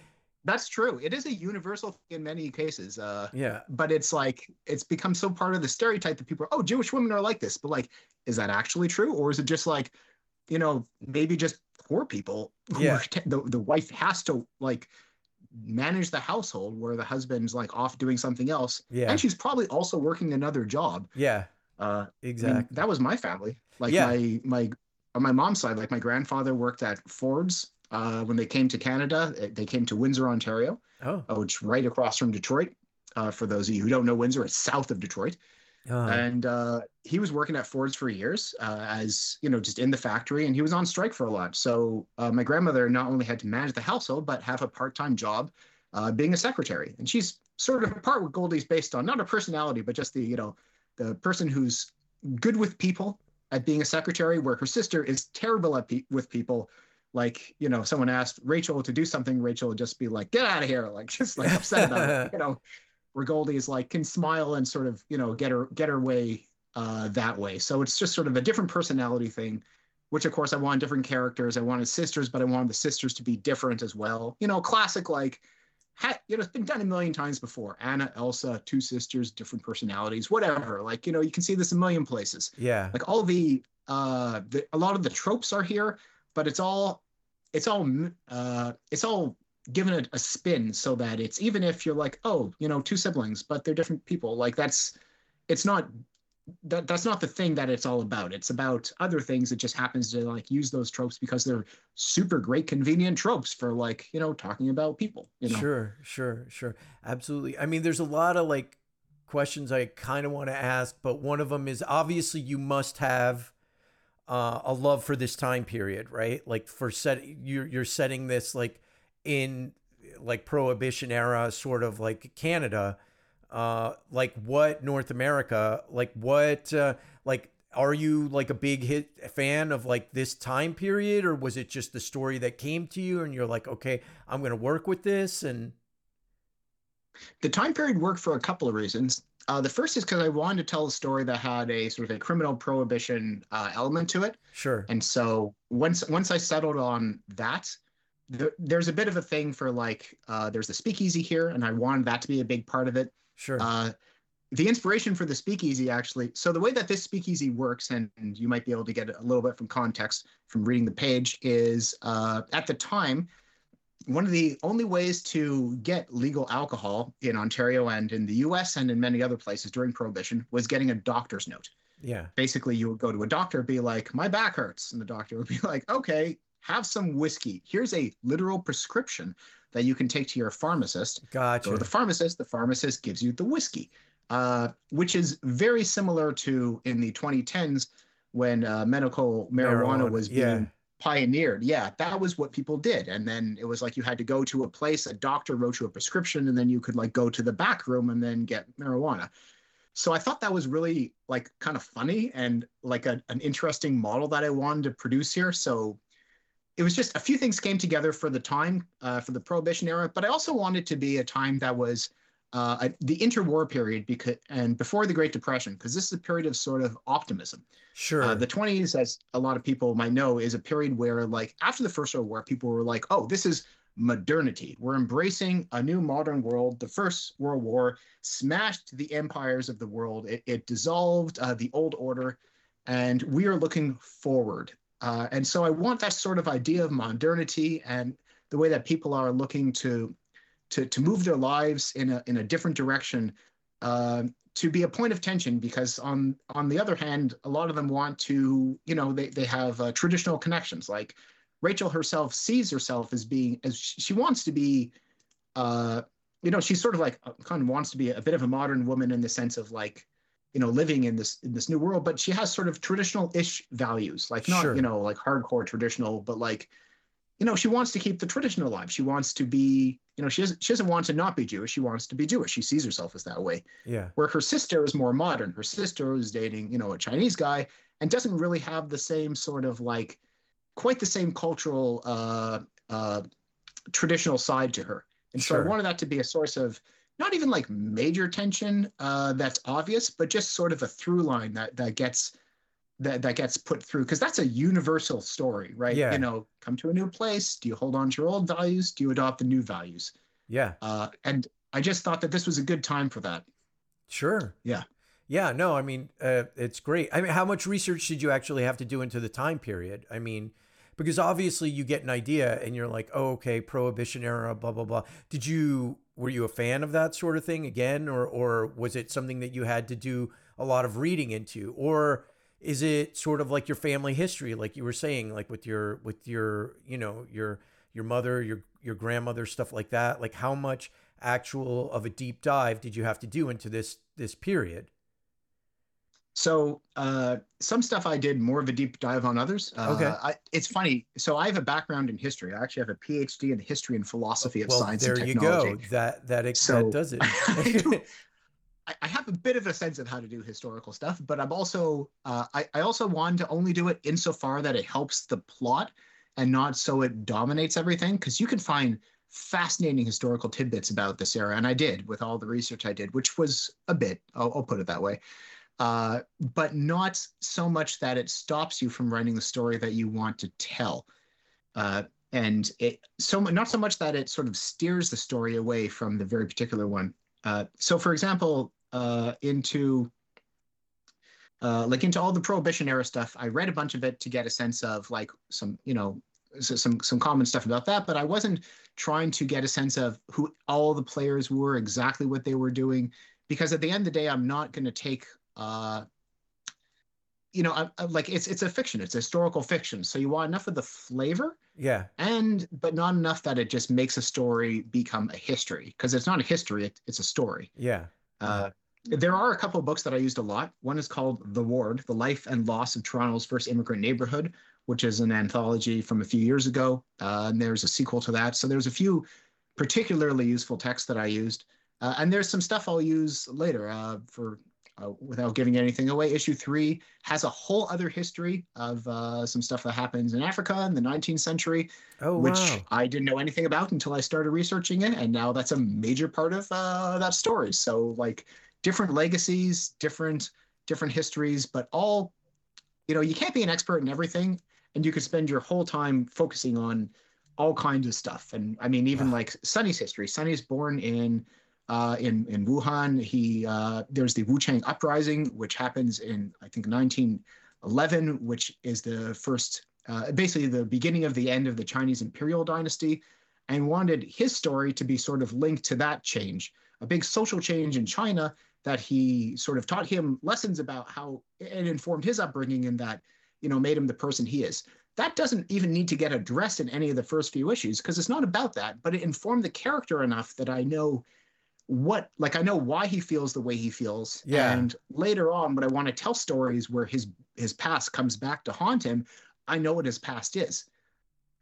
that's true. It is a universal thing in many cases. Uh, Yeah. but it's like it's become so part of the stereotype that people are, oh, Jewish women are like this. But like, is that actually true, or is it just like, you know, maybe just poor people? who Yeah. te- the the wife has to like manage the household where the husband's like off doing something else, Yeah. and she's probably also working another job. Yeah. Uh, I mean, Exactly. that was my family. Like Yeah. my my on my mom's side, like my grandfather worked at Ford's uh, when they came to Canada. They came to Windsor, Ontario, oh. uh, which right across from Detroit. Uh, for those of you who don't know Windsor, it's south of Detroit. Uh, And uh, he was working at Ford's for years uh, as you know, just in the factory, and he was on strike for a lot. So uh, my grandmother not only had to manage the household, but have a part-time job uh, being a secretary. And she's sort of part what Goldie's based on, not a personality, but just the you know, the person who's good with people at being a secretary, where her sister is terrible at pe- with people. Like you know, someone asked Rachel to do something, Rachel would just be like, "Get out of here!" Like just like upset about it. You know, where Goldie is like can smile and sort of you know get her get her way uh, that way. So it's just sort of a different personality thing, which of course I wanted different characters. I wanted sisters, but I wanted the sisters to be different as well. You know, classic like, ha, you know, it's been done a million times before. Anna, Elsa, two sisters, different personalities, whatever. Like you know, you can see this a million places. yeah. Like all the uh, the, a lot of the tropes are here, but it's all it's all uh, it's all given a, a spin so that it's even if you're like oh you know two siblings but they're different people like that's it's not that that's not the thing that it's all about it's about other things it just happens to like use those tropes because they're super great convenient tropes for like you know talking about people you know Sure, sure, sure. Absolutely. I mean, there's a lot of like questions I kind of want to ask, but one of them is obviously you must have uh, a love for this time period, right? Like for set, you're you're setting this like in like prohibition era, sort of like Canada. Uh, like what North America? Like what? Uh, like are you like a big hit fan of like this time period, or was it just the story that came to you and you're like, okay, I'm gonna work with this and the time period worked for a couple of reasons. Uh, the first is because I wanted to tell a story that had a sort of a criminal prohibition uh, element to it, sure, and so once once I settled on that, th- there's a bit of a thing for like uh, there's the speakeasy here, and I wanted that to be a big part of it. sure, Uh, the inspiration for the speakeasy actually, so the way that this speakeasy works, and, and you might be able to get a little bit from context from reading the page, is uh, at the time one of the only ways to get legal alcohol in Ontario and in the US and in many other places during Prohibition was getting a doctor's note. Yeah. Basically, you would go to a doctor, be like, my back hurts. And the doctor would be like, okay, have some whiskey. Here's a literal prescription that you can take to your pharmacist. Go Gotcha. to the pharmacist, the pharmacist gives you the whiskey, uh, which is very similar to in the 2010s when uh, medical marijuana, Marijuana, was being yeah. pioneered. Yeah, that was what people did. And then it was like you had to go to a place, a doctor wrote you a prescription, and then you could like go to the back room and then get marijuana. So I thought that was really like kind of funny and like a, an interesting model that I wanted to produce here. So it was just a few things came together for the time uh, for the prohibition era but i also wanted to be a time that was uh, the interwar period because and before the great depression because this is a period of sort of optimism. Sure. uh, the 20s as a lot of people might know is a period where like after the first world war people were like oh this is modernity. We're embracing a new modern world. The first world war smashed the empires of the world. It, it dissolved uh, the old order and we are looking forward uh, and so I want that sort of idea of modernity and the way that people are looking to to to move their lives in a in a different direction uh, to be a point of tension because on on the other hand, a lot of them want to you know they they have uh, traditional connections like Rachel herself sees herself as being as she wants to be. Uh, you know, she's sort of like uh, kind of wants to be a bit of a modern woman in the sense of like, you know, living in this in this new world, but she has sort of traditional-ish values, like not Sure. you know like hardcore traditional, but like, you know, she wants to keep the tradition alive. She wants to be, you know, she doesn't she doesn't want to not be Jewish. She wants to be Jewish. She sees herself as that way. yeah. Where her sister is more modern. Her sister is dating, you know, a Chinese guy and doesn't really have the same sort of like, quite the same cultural uh, uh, traditional side to her. And so I wanted that to be a source of not even like major tension uh, that's obvious, but just sort of a through line that that gets that that gets put through because that's a universal story, right? Yeah. You know, come to a new place. Do you hold on to your old values? Do you adopt the new values? Yeah. Uh, and I just thought that this was a good time for that. Sure. Yeah. Yeah, no, I mean, uh, it's great. I mean, how much research did you actually have to do into the time period? I mean, because obviously you get an idea and you're like, oh, okay, prohibition era, blah blah blah. Did you were you a fan of that sort of thing again, or or was it something that you had to do a lot of reading into, or is it sort of like your family history, like you were saying, like with your with your you know your your mother, your your grandmother, stuff like that? Like how much actual of a deep dive did you have to do into this this period? So uh, some stuff I did more of a deep dive on others. Uh, Okay. I, it's funny. So I have a background in history. I actually have a PhD in history and philosophy of well, science there and you go. That that ex- So- that does it. I have a bit of a sense of how to do historical stuff, but I'm also uh, I, I also want to only do it insofar that it helps the plot and not so it dominates everything. Because you can find fascinating historical tidbits about this era, and I did with all the research I did, which was a bit. I'll, I'll put it that way. Uh, but not so much that it stops you from writing the story that you want to tell. Uh, and it so not so much that it sort of steers the story away from the very particular one. Uh, so, for example, uh, into uh, like into all the prohibition era stuff, I read a bunch of it to get a sense of like some, you know, some some common stuff about that. But I wasn't trying to get a sense of who all the players were, exactly what they were doing, because at the end of the day, I'm not going to take. Uh, you know, I, I, like it's it's a fiction, it's a historical fiction. So you want enough of the flavor, yeah, and but not enough that it just makes a story become a history because it's not a history; it, it's a story. yeah, Uh, there are a couple of books that I used a lot. One is called The Ward: The Life and Loss of Toronto's First Immigrant Neighborhood, which is an anthology from a few years ago. Uh, and there's a sequel to that. So there's a few particularly useful texts that I used, uh, and there's some stuff I'll use later uh, for. Uh, without giving anything away, issue three has a whole other history of uh, some stuff that happens in Africa in the 19th century, Oh which wow. I didn't know anything about until I started researching it, and now that's a major part of uh, that story. So like different legacies, different different histories, but all you know, you can't be an expert in everything, and you could spend your whole time focusing on all kinds of stuff. And I mean, even Yeah. like Sunny's history. Sunny's born in uh, in in Wuhan. He uh, there's the Wuchang uprising, which happens in I think 1911, which is the first, uh, basically the beginning of the end of the Chinese imperial dynasty. and wanted his story to be sort of linked to that change, a big social change in China that he sort of taught him lessons about how and informed his upbringing and that, you know, made him the person he is. That doesn't even need to get addressed in any of the first few issues because it's not about that, but it informed the character enough that I know what like I know why he feels the way he feels. Yeah. And later on, when I want to tell stories where his his past comes back to haunt him, I know what his past is.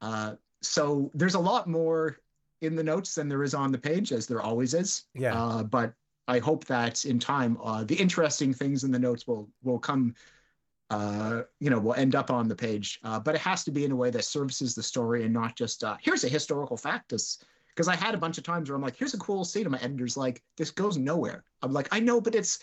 Uh, so there's a lot more in the notes than there is on the page, as there always is. Yeah. Uh, but I hope that in time, uh, the interesting things in the notes will will come. Uh, you know, will end up on the page, uh, but it has to be in a way that services the story and not just uh, here's a historical fact. Because I had a bunch of times where I'm like, here's a cool scene, and my editor's like, this goes nowhere. I'm like, I know, but it's,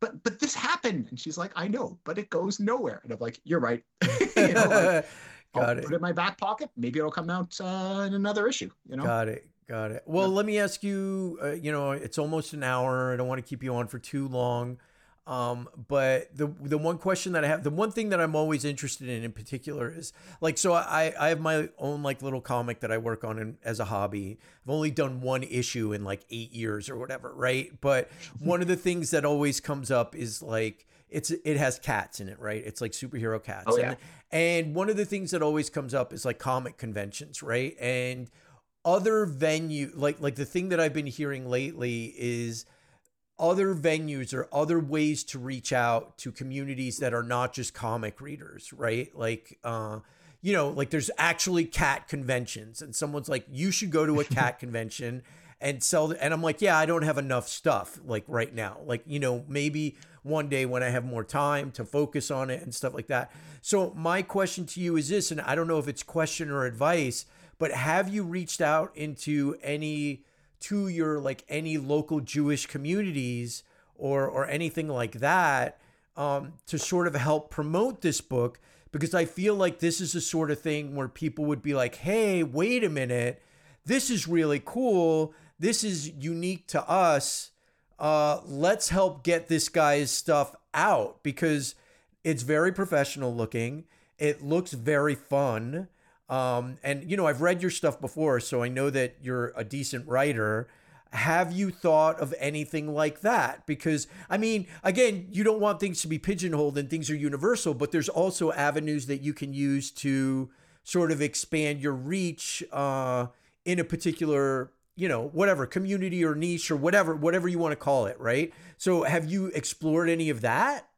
but but this happened, and she's like, I know, but it goes nowhere, and I'm like, you're right. you know, like, Got I'll it. put it in my back pocket. Maybe it'll come out uh, in another issue. You know. Got it. Got it. Well, let me ask you. Uh, you know, it's almost an hour. I don't want to keep you on for too long. Um, but the the one question that I have, the one thing that I'm always interested in, in particular, is like, so I I have my own like little comic that I work on in, as a hobby. I've only done one issue in like eight years or whatever, right? But one of the things that always comes up is like it's it has cats in it, right? It's like superhero cats. Oh, yeah. and, and one of the things that always comes up is like comic conventions, right? And other venue like like the thing that I've been hearing lately is other venues or other ways to reach out to communities that are not just comic readers, right? Like uh you know, like there's actually cat conventions and someone's like you should go to a cat convention and sell the, and I'm like, yeah, I don't have enough stuff like right now. Like, you know, maybe one day when I have more time to focus on it and stuff like that. So my question to you is this and I don't know if it's question or advice, but have you reached out into any to your like any local Jewish communities or or anything like that um, to sort of help promote this book? Because I feel like this is the sort of thing where people would be like, "Hey, wait a minute, this is really cool. This is unique to us. Uh, let's help get this guy's stuff out because it's very professional looking. It looks very fun." Um, and you know, I've read your stuff before, so I know that you're a decent writer. Have you thought of anything like that? Because I mean, again, you don't want things to be pigeonholed and things are universal, but there's also avenues that you can use to sort of expand your reach uh, in a particular, you know, whatever community or niche or whatever, whatever you want to call it, right? So, have you explored any of that?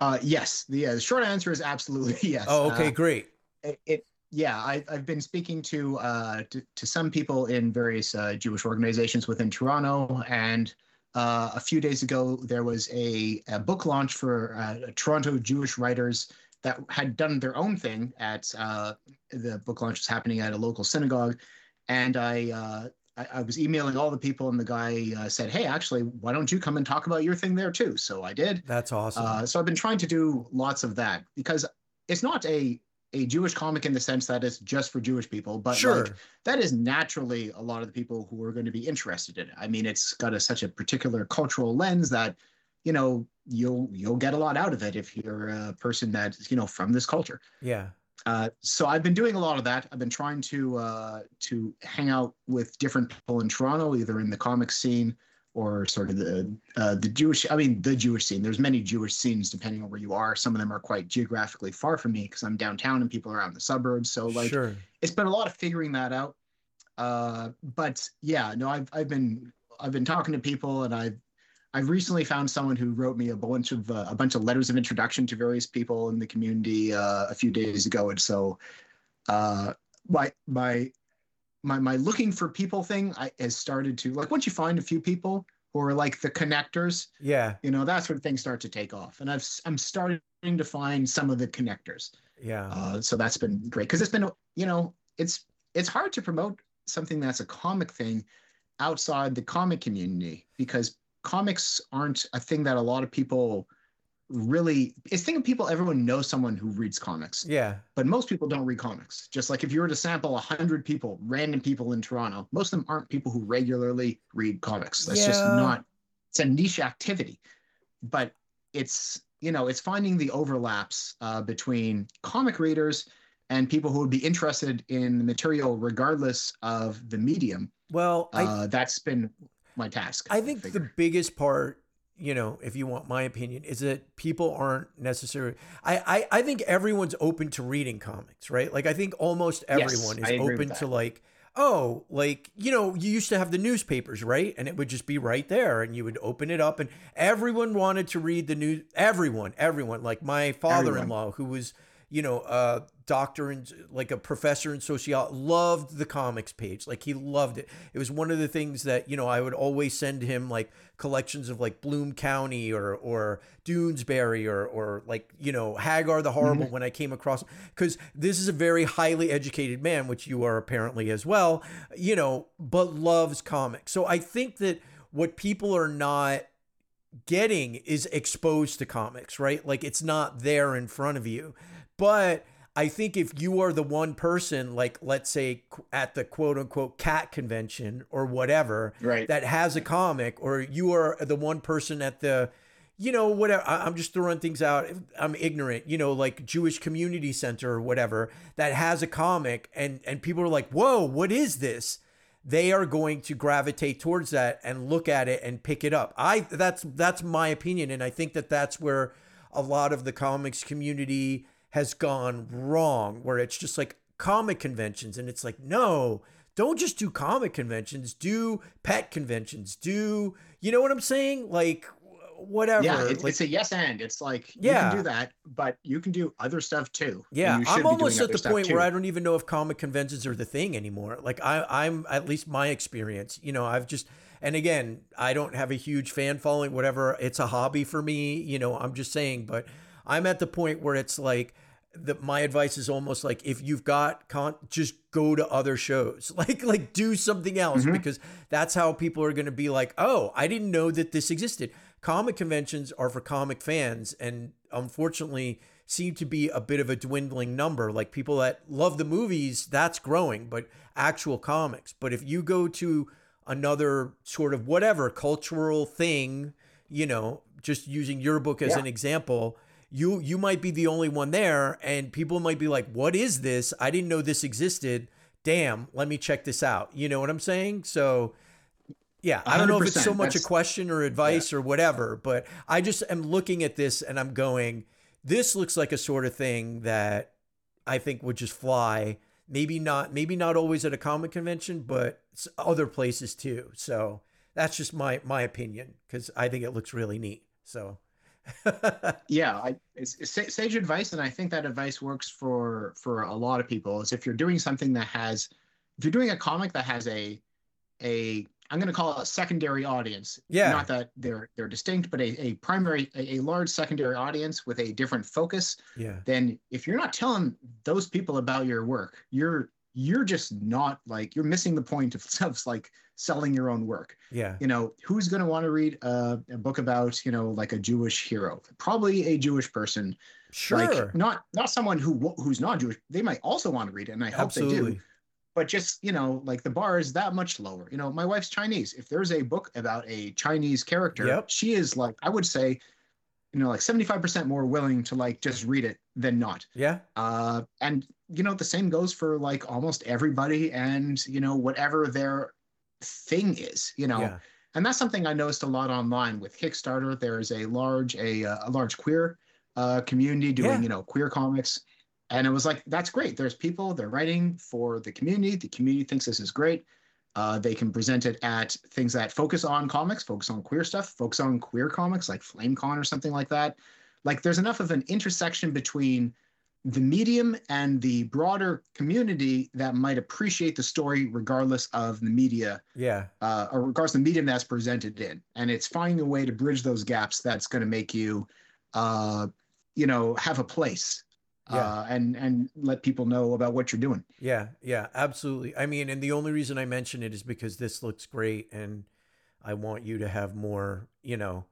Uh, yes. The, uh, the short answer is absolutely yes. Oh, okay, Uh, great. it, it yeah I, i've been speaking to, uh, to to some people in various uh, jewish organizations within toronto and uh, a few days ago there was a, a book launch for uh, toronto jewish writers that had done their own thing at uh, the book launch was happening at a local synagogue and i uh, I, I was emailing all the people and the guy uh, said hey actually why don't you come and talk about your thing there too so i did That's awesome. uh, so I've been trying to do lots of that because it's not a a Jewish comic in the sense that it's just for Jewish people, but sure. like that is naturally a lot of the people who are going to be interested in it. I mean, it's got a, such a particular cultural lens that you know you'll you'll get a lot out of it if you're a person that's you know from this culture. yeah. Uh, so I've been doing a lot of that. I've been trying to uh, to hang out with different people in Toronto, either in the comic scene or sort of the uh, the Jewish. I mean, the Jewish scene. There's many Jewish scenes depending on where you are. Some of them are quite geographically far from me because I'm downtown and people are out in the suburbs. So like, sure. it's been a lot of figuring that out. Uh, but yeah, no, I've I've been I've been talking to people and I've I've recently found someone who wrote me a bunch of uh, a bunch of letters of introduction to various people in the community uh, a few days ago, and so uh, my my my my looking for people thing I, has started to like once you find a few people who are like the connectors, Yeah. you know, that's when things start to take off, and I've I'm starting to find some of the connectors. Yeah. Uh, so that's been great because it's been you know it's it's hard to promote something that's a comic thing outside the comic community because comics aren't a thing that a lot of people really it's thing of people everyone knows someone who reads comics yeah. but most people don't read comics just like if you were to sample 100 people random people in toronto most of them aren't people who regularly read comics that's just not it's a niche activity but it's you know it's finding the overlaps uh, between comic readers and people who would be interested in the material regardless of the medium. Well, I Uh, that's been my task. I think the biggest part, you know, if you want my opinion, is that people aren't necessarily. I, I I think everyone's open to reading comics, right? Like I think almost Yes, everyone is I agree with open to like, oh, like you know, you used to have the newspapers, right? And it would just be right there, and you would open it up, and everyone wanted to read the news. Everyone, everyone, like my father-in-law, who was you know, a doctor and like a professor in sociology, loved the comics page. Like he loved it. It was one of the things that, you know, I would always send him like collections of like Bloom County or or Doonesbury or or like, you know, Hagar the Horrible mm-hmm. when I came across because this is a very highly educated man, which you are apparently as well, you know, but loves comics. So I think that what people are not getting is exposed to comics, right? Like it's not there in front of you. But I think if you are the one person, like let's say at the quote unquote cat convention or whatever, Right. that has a comic, or you are the one person at the, you know, whatever, I'm just throwing things out. I'm ignorant, you know, like Jewish Community Center or whatever that has a comic, and and people are like, whoa, what is this? they are going to gravitate towards that and look at it and pick it up. I that's that's my opinion and I think that that's where a lot of the comics community has gone wrong where it's just like comic conventions and it's like no, don't just do comic conventions, do pet conventions, do you know what I'm saying? Like whatever. yeah, it's, like, it's a yes and. It's like you Yeah. can do that, but you can do other stuff too. Yeah, you I'm almost at the point too. where I don't even know if comic conventions are the thing anymore. Like I, I'm at least my experience. You know, I've just and again, I don't have a huge fan following. Whatever, it's a hobby for me. You know, I'm just saying. But I'm at the point where it's like the my advice is almost like if you've got con, just go to other shows. Like like do something else Mhm. because that's how people are going to be like, oh, I didn't know that this existed. Comic conventions are for comic fans, and unfortunately seem to be a bit of a dwindling number. Like people that love the movies, that's growing, but actual comics. But if you go to another sort of whatever cultural thing, you know, just using your book as Yeah. an example, you you might be the only one there and people might be like, "What is this? I didn't know this existed. Damn, let me check this out." You know what I'm saying? So yeah, I don't know if it's so much a question or advice or whatever, but I just am looking at this and I'm going, this looks like a sort of thing that I think would just fly. Maybe not, maybe not always at a comic convention, but other places too. So that's just my my opinion because I think it looks really neat. So yeah I, it's, it's sage advice and i think that advice works for for a lot of people is if you're doing something that has if you're doing a comic that has a a i'm going to call it a secondary audience Yeah. not that they're they're distinct but a, a primary a, a large secondary audience with a different focus yeah, then if you're not telling those people about your work you're you're just not like you're missing the point of, of like selling your own work. Yeah, you know who's going to want to read a, a book about you know like a jewish hero? Probably a jewish person. Sure, like not not someone who who's not jewish. They might also want to read it and i hope they absolutely, do but just you know like the bar is that much lower. You know my wife's chinese. If there's a book about a chinese character Yep. she is like i would say you know like 75% more willing to like just read it than not yeah, uh and you know the same goes for like almost everybody and you know whatever their thing is you know yeah, and that's something I noticed a lot online with Kickstarter. There is a large a uh, a large queer uh, community doing Yeah. you know queer comics, and it was like that's great. There's people they're writing for the community. The community thinks this is great. Uh, they can present it at things that focus on comics, focus on queer stuff, focus on queer comics like FlameCon or something like that. Like there's enough of an intersection between the medium and the broader community that might appreciate the story regardless of the media yeah, uh, or regardless of the medium that's presented in. And it's finding a way to bridge those gaps that's going to make you, uh, you know, have a place Yeah. uh, and and let people know about what you're doing. yeah, yeah, absolutely. I mean, and the only reason I mention it is because this looks great, and I want you to have more, you know.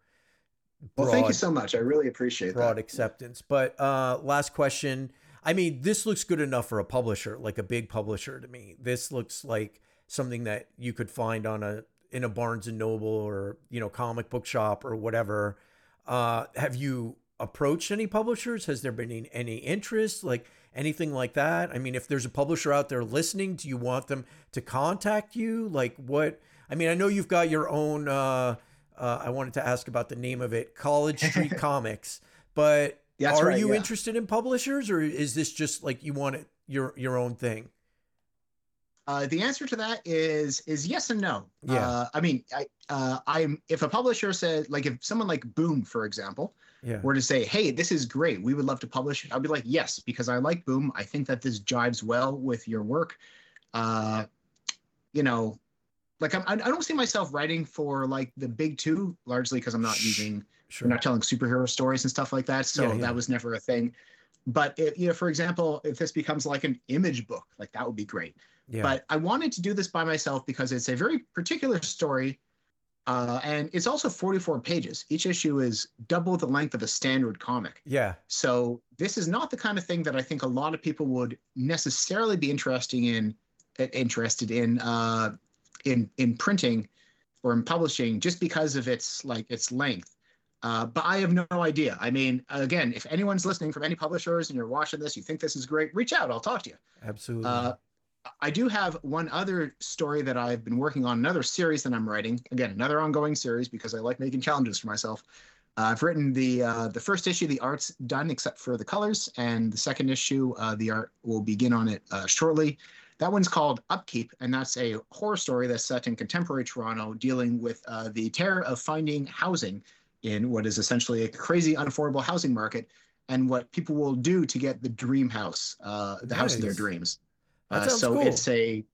Well, thank you so much. I really appreciate broad that. acceptance. But uh, last question. I mean, this looks good enough for a publisher, like a big publisher to me. This looks like something that you could find on a in a Barnes and Noble or you know comic book shop or whatever. Uh, have you approached any publishers? Has there been any- interest, like anything like that? I mean, if there's a publisher out there listening, do you want them to contact you? Like what? I mean, I know you've got your own. Uh, uh, I wanted to ask about the name of it, College Street Comics. But That's are right, you yeah. interested in publishers, or is this just like you want it your your own thing? Uh, the answer to that is is yes and no. Yeah. Uh, I mean, I uh, I'm if a publisher said like if someone like Boom, for example, Yeah. were to say, "Hey, this is great. We would love to publish it," I'd be like, "Yes," because I like Boom. I think that this jives well with your work. Uh, you know, like I'm, I don't see myself writing for like the big two, largely because I'm not using Sure. we're not telling superhero stories and stuff like that. So Yeah, yeah. that was never a thing. But you know, for example, if this becomes like an image book, like that would be great. Yeah. But I wanted to do this by myself because it's a very particular story. Uh, and it's also 44 pages. Each issue is double the length of a standard comic. yeah. So this is not the kind of thing that I think a lot of people would necessarily be interesting in, uh, interested in, uh, in in printing or in publishing, just because of its like its length. Uh, but I have no idea. I mean, again, if anyone's listening from any publishers and you're watching this, you think this is great, reach out. I'll talk to you. Absolutely. I do have one other story that I've been working on, another series that I'm writing. Again, another ongoing series because I like making challenges for myself. Uh, I've written the uh, the first issue. The art's done except for the colors, and the second issue, uh, the art will begin on it uh, shortly. That one's called Upkeep, and that's a horror story that's set in contemporary Toronto, dealing with uh, the terror of finding housing in what is essentially a crazy, unaffordable housing market, and what people will do to get the dream house, uh, the house of their dreams. Uh, so cool. it's a,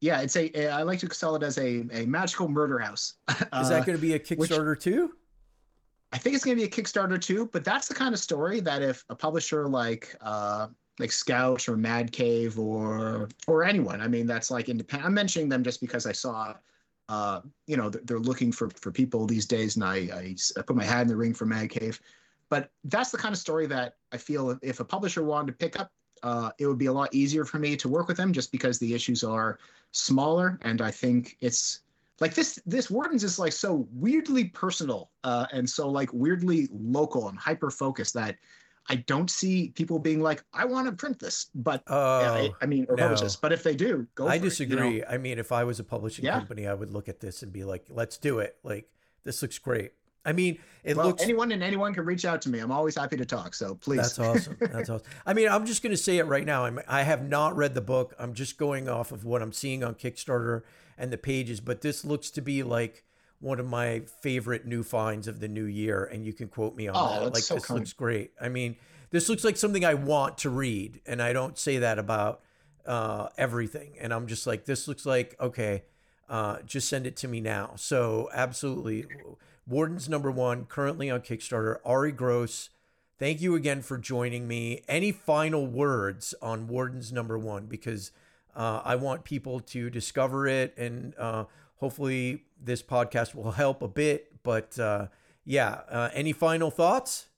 yeah, it's a. I like to sell it as a a magical murder house. Is Uh, that going to be a Kickstarter too? I think it's going to be a Kickstarter too, but that's the kind of story that if a publisher like uh like Scout or Mad Cave or or anyone, I mean that's like independent. I'm mentioning them just because I saw uh you know they're, they're looking for for people these days and I, I, I put my hat in the ring for Mad Cave. But that's the kind of story that I feel if a publisher wanted to pick up uh, it would be a lot easier for me to work with them just because the issues are smaller and I think it's like this this wardens is like so weirdly personal uh and so like weirdly local and hyper focused that i don't see people being like i want to print this but Oh, I, I mean or no. publish this but if they do go I for it, you know? disagree. I mean, if I was a publishing Yeah. company, I would look at this and be like, "Let's do it! Like, this looks great." I mean, it well looks. anyone and anyone can reach out to me i'm always happy to talk so please That's awesome. That's awesome. I mean, I'm just going to say it right now. I'm, I have not read the book. I'm just going off of what I'm seeing on Kickstarter and the pages, but this looks to be like one of my favorite new finds of the new year. And you can quote me on Oh, that. that's Like, so this kind. looks great. I mean, this looks like something I want to read. And I don't say that about uh, everything. And I'm just like, this looks like, okay, uh, just send it to me now. So, absolutely. Wardens number one, currently on Kickstarter. Ari Gross, thank you again for joining me. Any final words on Wardens number one? Because uh, I want people to discover it, and uh, hopefully this podcast will help a bit. But uh, yeah, uh, any final thoughts?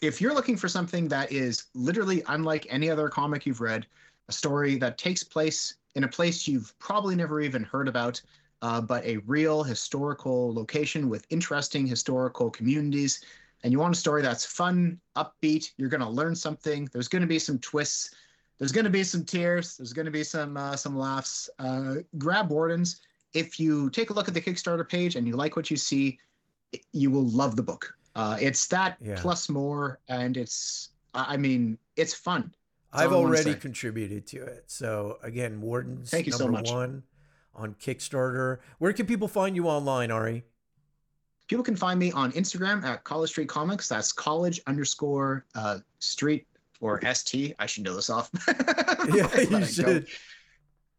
if you're looking for something that is literally unlike any other comic you've read, a story that takes place in a place you've probably never even heard about, uh, but a real historical location with interesting historical communities, and you want a story that's fun, upbeat, you're going to learn something. There's going to be some twists. There's going to be some tears. There's going to be some uh, some laughs. Uh, grab Wardens. If you take a look at the Kickstarter page and you like what you see, you will love the book. Uh, it's that Yeah. plus more, and it's I mean it's fun. That's I've all I wanna already contributed to it. So again, Wardens Thank you so number much. one on Kickstarter. Where can people find you online, Ari? People can find me on Instagram at College Street Comics. That's college underscore uh, street or st. I should know this off. Yeah, you don't.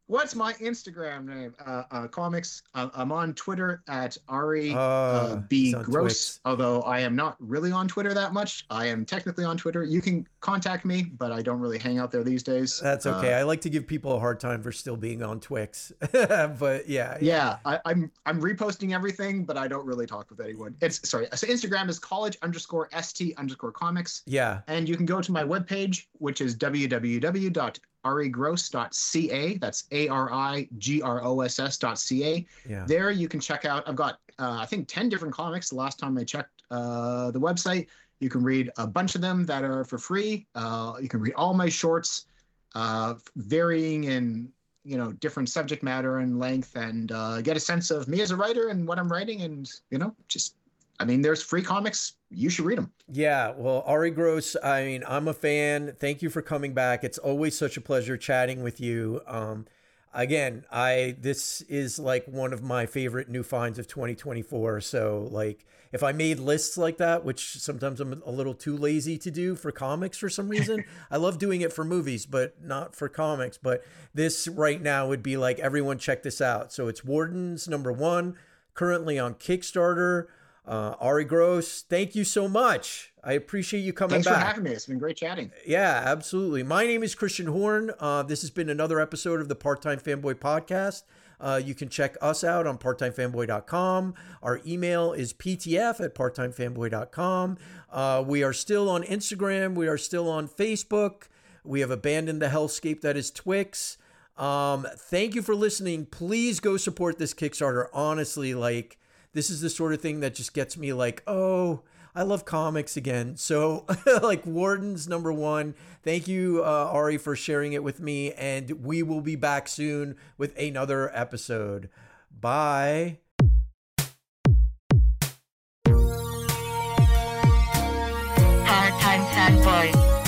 What's my Instagram name? Uh, uh, comics. Uh, I'm on Twitter at Ari Uh, uh, B Gross. Although I am not really on Twitter that much. I am technically on Twitter. You can contact me, but I don't really hang out there these days. That's okay. Uh, I like to give people a hard time for still being on Twix, but yeah, yeah, I, I'm I'm reposting everything, but I don't really talk with anyone. It's sorry. So Instagram is college underscore st underscore comics, yeah, and you can go to my webpage, which is www.arigross.ca. That's a r i g r o s s dot yeah. There you can check out. I've got uh, I think ten different comics. The last time I checked uh, the website, You can read a bunch of them that are for free. Uh, you can read all my shorts, uh, varying in you know different subject matter and length, and uh, get a sense of me as a writer and what I'm writing, and you know just. I mean, there's free comics. You should read them. Yeah, well, Ari Gross, I mean, I'm a fan. Thank you for coming back. It's always such a pleasure chatting with you. Um, again, I this is like one of my favorite new finds of 2024. So, like, if I made lists like that, which sometimes I'm a little too lazy to do for comics for some reason, I love doing it for movies, but not for comics. But this right now would be like, everyone check this out. So it's Wardens number one, currently on Kickstarter. Uh, Ari Gross, thank you so much. I appreciate you coming Thanks back. for having me. It's been great chatting. Yeah, absolutely. My name is Kristian Horn. Uh, this has been another episode of the Part Time Fanboy Podcast. Uh, you can check us out on parttimefanboy.com. Our email is ptf at parttimefanboy.com. Uh, we are still on Instagram. We are still on Facebook. We have abandoned the hellscape that is Twix. Um, thank you for listening. Please go support this Kickstarter. Honestly, like, this is the sort of thing that just gets me like, oh, I love comics again. So, like Wardens number one. Thank you, uh, Ari, for sharing it with me, and we will be back soon with another episode. Bye. Part-time fanboy.